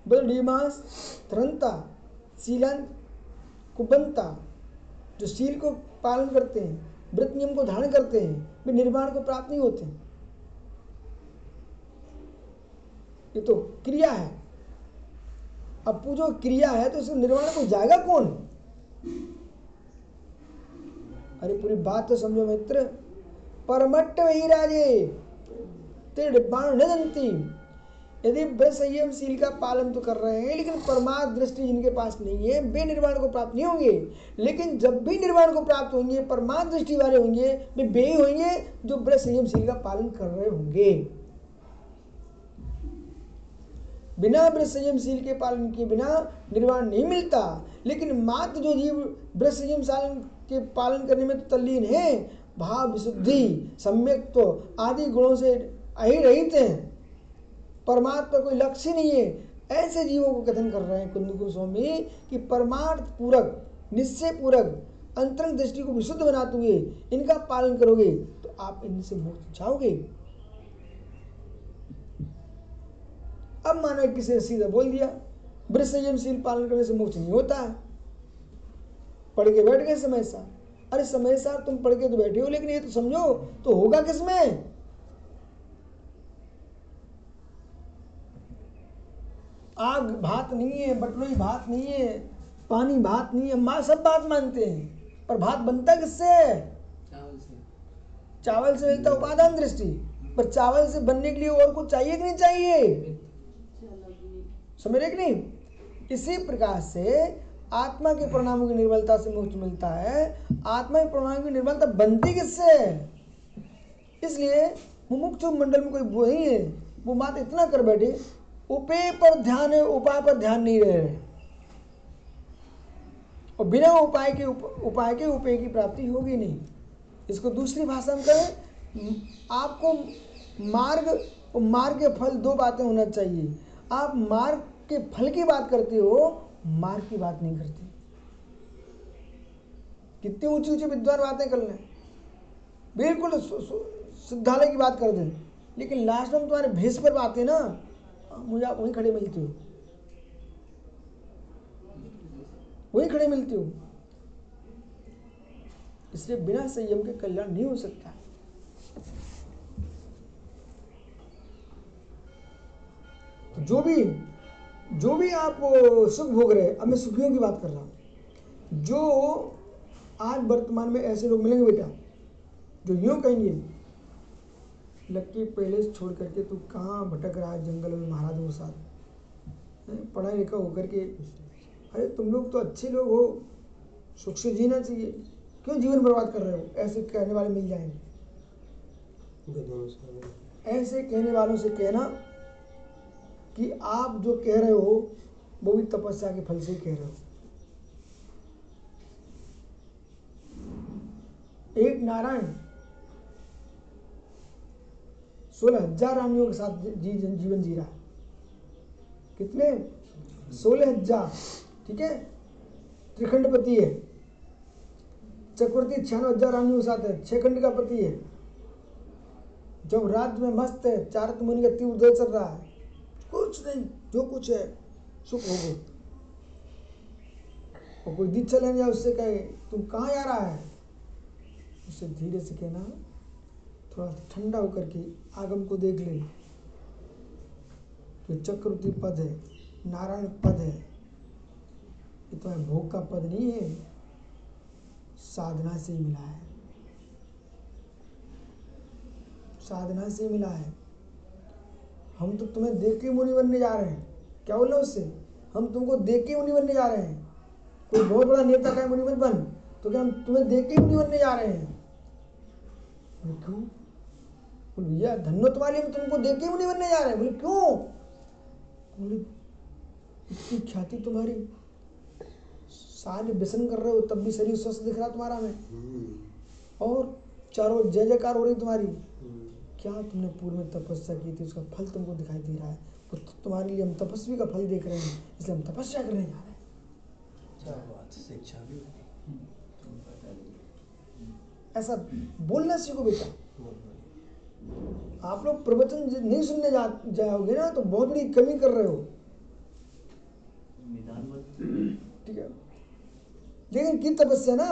डियमास तरंता शीलन कुबंता जो शील को पालन करते हैं, व्रत नियम को धारण करते हैं, वे निर्वाण को प्राप्त नहीं होते। ये तो क्रिया है। अब वो जो क्रिया है तो उसको निर्माण को जाएगा कौन? अरे पूरी बात तो समझो मित्र। परमट्ट वही राजे बाण न जनती। यदि संयम शील का पालन तो कर रहे हैं, लेकिन परमार्थ दृष्टि जिनके पास नहीं है, वे निर्वाण को प्राप्त नहीं होंगे। लेकिन जब भी निर्वाण को प्राप्त होंगे परमार्थ दृष्टि वाले होंगे, वे वे होंगे जो ब्रज संयम शील का पालन कर रहे होंगे। बिना ब्रज संयम शील के पालन के बिना निर्वाण नहीं मिलता। लेकिन मात्र जो जीव ब्रज संयम सालन के पालन करने में तो तल्लीन है, भाव, विशुद्धि सम्यक तो आदि गुणों से अही रहित हैं। परमार्थ पर कोई लक्ष्य नहीं है। ऐसे जीवों को कथन कर रहे हैं कुंदकुर स्वामी कि परमार्थ पूरक, निश्चय पूरक, अंतरंग दृष्टि को विशुद्ध बनाते हुए इनका पालन करोगे तो आप इनसे मुक्त जाओगे अब मानो किसी ने सीधा बोल दिया संयमशील पालन करने से मोक्ष नहीं होता है। पढ़ के बैठ गए समय सा अरे समय सा तुम पढ़ के तो बैठे हो, लेकिन ये तो समझो तो होगा किसमें? आग भात नहीं है बटलोई भात नहीं है पानी भात नहीं है माँ सब बात मानते हैं पर भात बनता किससे? चावल से। चावल से मिलता उपादान दृष्टि पर चावल से बनने के लिए और कुछ चाहिए कि नहीं चाहिए? समझ रहे कि नहीं? इसी प्रकार से आत्मा के परिणामों की निर्बलता से मुक्त मिलता है। आत्मा के परिणामों की निर्बलता बनती किससे? इसलिए मुमुक्षु मंडल में कोई वो नहीं है वो बात इतना कर बैठे उपेय पर ध्यान है उपाय पर ध्यान नहीं रह रहे। और बिना उपाय के उप, उपाय के उपेय की प्राप्ति होगी नहीं। इसको दूसरी भाषा में कहें आपको मार्ग और मार्ग के फल दो बातें होना चाहिए। आप मार्ग के फल की बात करते हो मार्ग की बात नहीं करते। कितनी ऊँची ऊँची विद्वान बातें कर लें बिल्कुल सिद्धालय की बात कर दें लेकिन लास्ट में तुम्हारे भेष पर बातें ना। मुझे आप वहीं खड़े मिलती हो। वहीं खड़े मिलती हो। इसलिए बिना संयम के कल्याण नहीं हो सकता। जो भी जो भी आप सुख भोग रहे, अब मैं सुखियों की बात कर रहा हूँ। जो आज वर्तमान में ऐसे लोग मिलेंगे बेटा, जो यूँ कहेंगे लक्की पहले से छोड़ करके तू कहाँ भटक रहा है जंगल में महाराजों के साथ? पढ़ा लिखा होकर के। अरे तुम लोग तो अच्छे लोग हो। सुख से जीना चाहिए। क्यों जीवन बर्बाद कर रहे हो? ऐसे कहने वाले मिल जाएँगे। ऐसे कहने वालों से कहना कि आप जो कह रहे हो, वो भी तपस्या के फल से कह रहे हो। एक नारायण सोलह हज़ार रानियों के साथ जी जीवन जी रहा है। कितने? सोलह हज़ार, ठीक है? त्रिखंडपति है। चक्रवर्ती छियानवे हज़ार रानियों के साथ है। छह खंड का पति है। जब रात में मस्त है, चारत मुनि का तीव्र उदय चल रहा है। कुछ नहीं, जो कुछ है, सुख होगो और कोई दीक्षा लेने जाए, उससे कहे, तुम कहाँ जा रहा है? उससे धीरे से कहना थोड़ा ठंडा होकर के आगम को देख ले। तो चक्रवर्ती पद है, नारायण पद है, ये तो भोग का पद नहीं है, साधना से ही मिला है। साधना से मिला है। हम तो तुम्हें देख के मुनि बनने जा रहे हैं। क्या बोल उससे? हम तुमको देख के मुनि बनने जा रहे हैं। कोई बहुत बड़ा नेता का मुनि बन तो क्या हम तुम्हें देख के मुनि बनने जा रहे हैं? क्यों? बोले भैया धन्य तुम्हारे हम तुमको देख के मुनि बनने जा रहे बोले क्यों? बोले इतनी ख्याति तुम्हारी। सारे व्यसन कर रहे हो तब भी शरीर स्वस्थ दिख रहा तुम्हारा में और चारों जय जयकार हो रही तुम्हारी। क्या तुमने पूर्व में तपस्या की थी? उसका फल तुमको दिखाई दे रहा है। तो तुम्हारे लिए हम तपस्वी का फल देख रहे हैं इसलिए हम तपस्या करने जा रहे हैं। ऐसा बोलना सीखो बेटा। आप लोग प्रवचन नहीं सुनने जा जाओगे ना तो बहुत बड़ी कमी कर रहे हो। ठीक है। लेकिन की तपस्या ना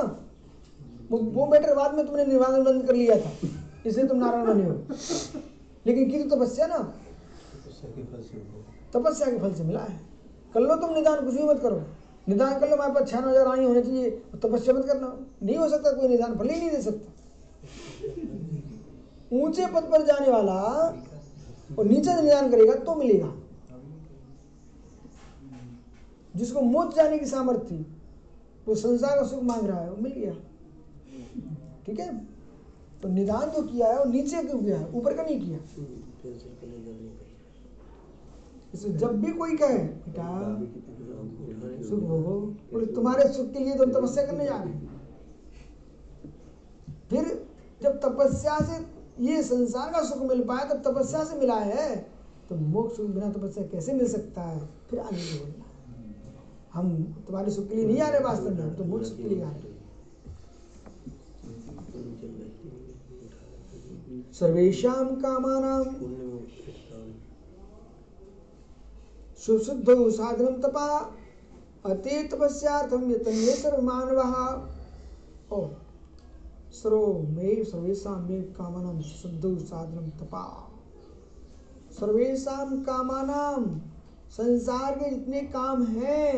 वो वो मैटर बाद में तुमने निवारण बंद कर लिया था इसलिए तुम नारायण बने हो। लेकिन की तो तपस्या ना तपस्या के फल से तपस्या के फल से मिला है। कर लो तुम निदान कुछ भी मत करो। निदान कर लो हमारे पास छियानवे हज़ार आनी होने चाहिए तपस्या मत करना। नहीं हो सकता कोई निदान फल ही नहीं दे सकता। ऊँचे पद पर जाने वाला और नीचे निदान करेगा तो मिलेगा। जिसको मोच जाने की सामर्थ्य थी वो संसार का सुख मांग रहा है, वो मिल गया। ठीक है? तो निदान जो किया है, वो नीचे क्यों किया है? ऊपर का नहीं किया। इसलिए जब भी कोई कहे, बेटा, सुख भोगो, बोले, तुम्हारे सुख के लिए तो तपस्या करने जा रहे हैं। फिर जब तपस्या से ये संसार का सुख मिल पाया, तब तपस्या से मिला है। तो मोक्ष बिना तपस्या कैसे मिल सकता है? फिर से बोलना हम तुम्हारे सुख के लिए नहीं आ रहे वास्तव में तो मोक्ष के लिए आ रहे सर्वेशा कामानां। पुण्य में उत्कृष्टता सुशुद्धौ साधनं तपा। अते तपस्यार्थं यतन्ये सर्वो मे सर्वेषां मे कामानां सुशुद्धौ साधनं तपा। सर्वेषां कामानां, संसार के जितने काम हैं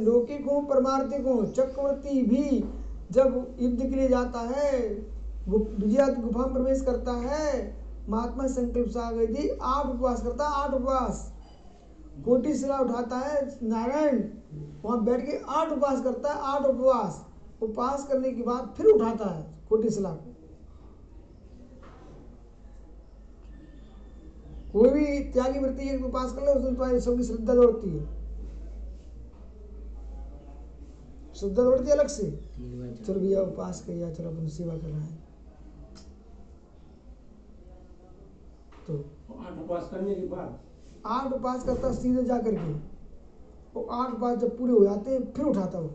लौकिक हो, परमार्थिक हो, चक्रवर्ती भी जब युद्ध के लिए जाता है, वो विजयात गुफा में प्रवेश करता है, महात्मा संकल्प से आ गई थी आठ उपवास करता है, आठ उपवास। कोटी शिला उठाता है, नारायण, वहाँ बैठ के आठ उपवास करता है, आठ उपवास। उपवास करने के बाद फिर उठाता है कोटी शिला को। कोई भी त्यागी वृत्ति एक उपवास कर लो उसमें तुम्हारी सबकी श्रद्धा दौड़ती है। श्रद्धा दौड़ती है अलग से। चलो भैया उपवास किया चलो अपन सेवा कर रहे हैं। तो आठ उपवास करने के बाद। आठ उपवास करता सीधे जा करके वो आठ उपवास जब पूरे हो जाते हैं फिर उठाता वो।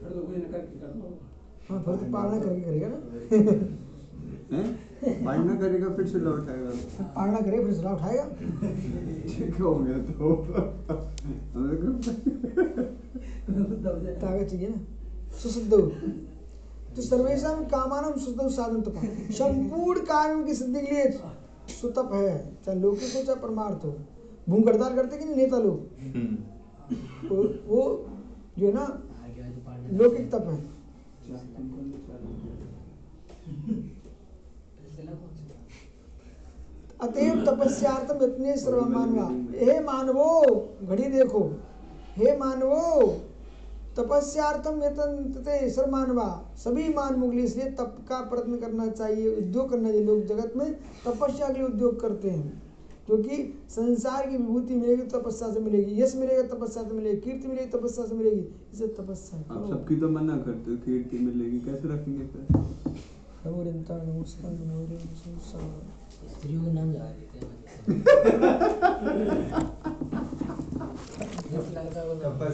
फिर तो कुछ न करके करना होगा हाँ फिर तो पालना करके करेगा ना। पालना करेगा फिर से लौटाएगा पालना करे फिर सलाह उठाएगा ठीक हो गया तो। ताकत चाहिए ना। सुशुद्ध तो सर्वेशा कामानम शुद्ध साधन तप। संपूर्ण कार्यों की सिद्धि के लिए सुतप है। चाहे लौकिक हो चाहे परमार्थ हो। भूख हड़ताल करते कि नहीं नेता लोग? वो, वो जो है ना लौकिक तप है। अतएव तपस्यार्थम इतने सर्व मानवा हे मानवो, घड़ी देखो। हे मानवो, तपस्यार्थम यतनते सर्व मानवा सभी मान के इसलिए तप का प्रयत्न करना चाहिए, उद्योग करना चाहिए। लोग जगत में तपस्या के लिए उद्योग करते हैं। क्योंकि संसार की विभूति मिलेगी तो तपस्या से मिलेगी यश मिलेगा तपस्या से मिलेगी कीर्ति मिलेगी तपस्या से मिलेगी इसे तपस्या आप सबकी तो मना करते हो कीर्ति मिलेगी कैसे रखेंगे स्त्रियों के नाम देते हैं। (laughs)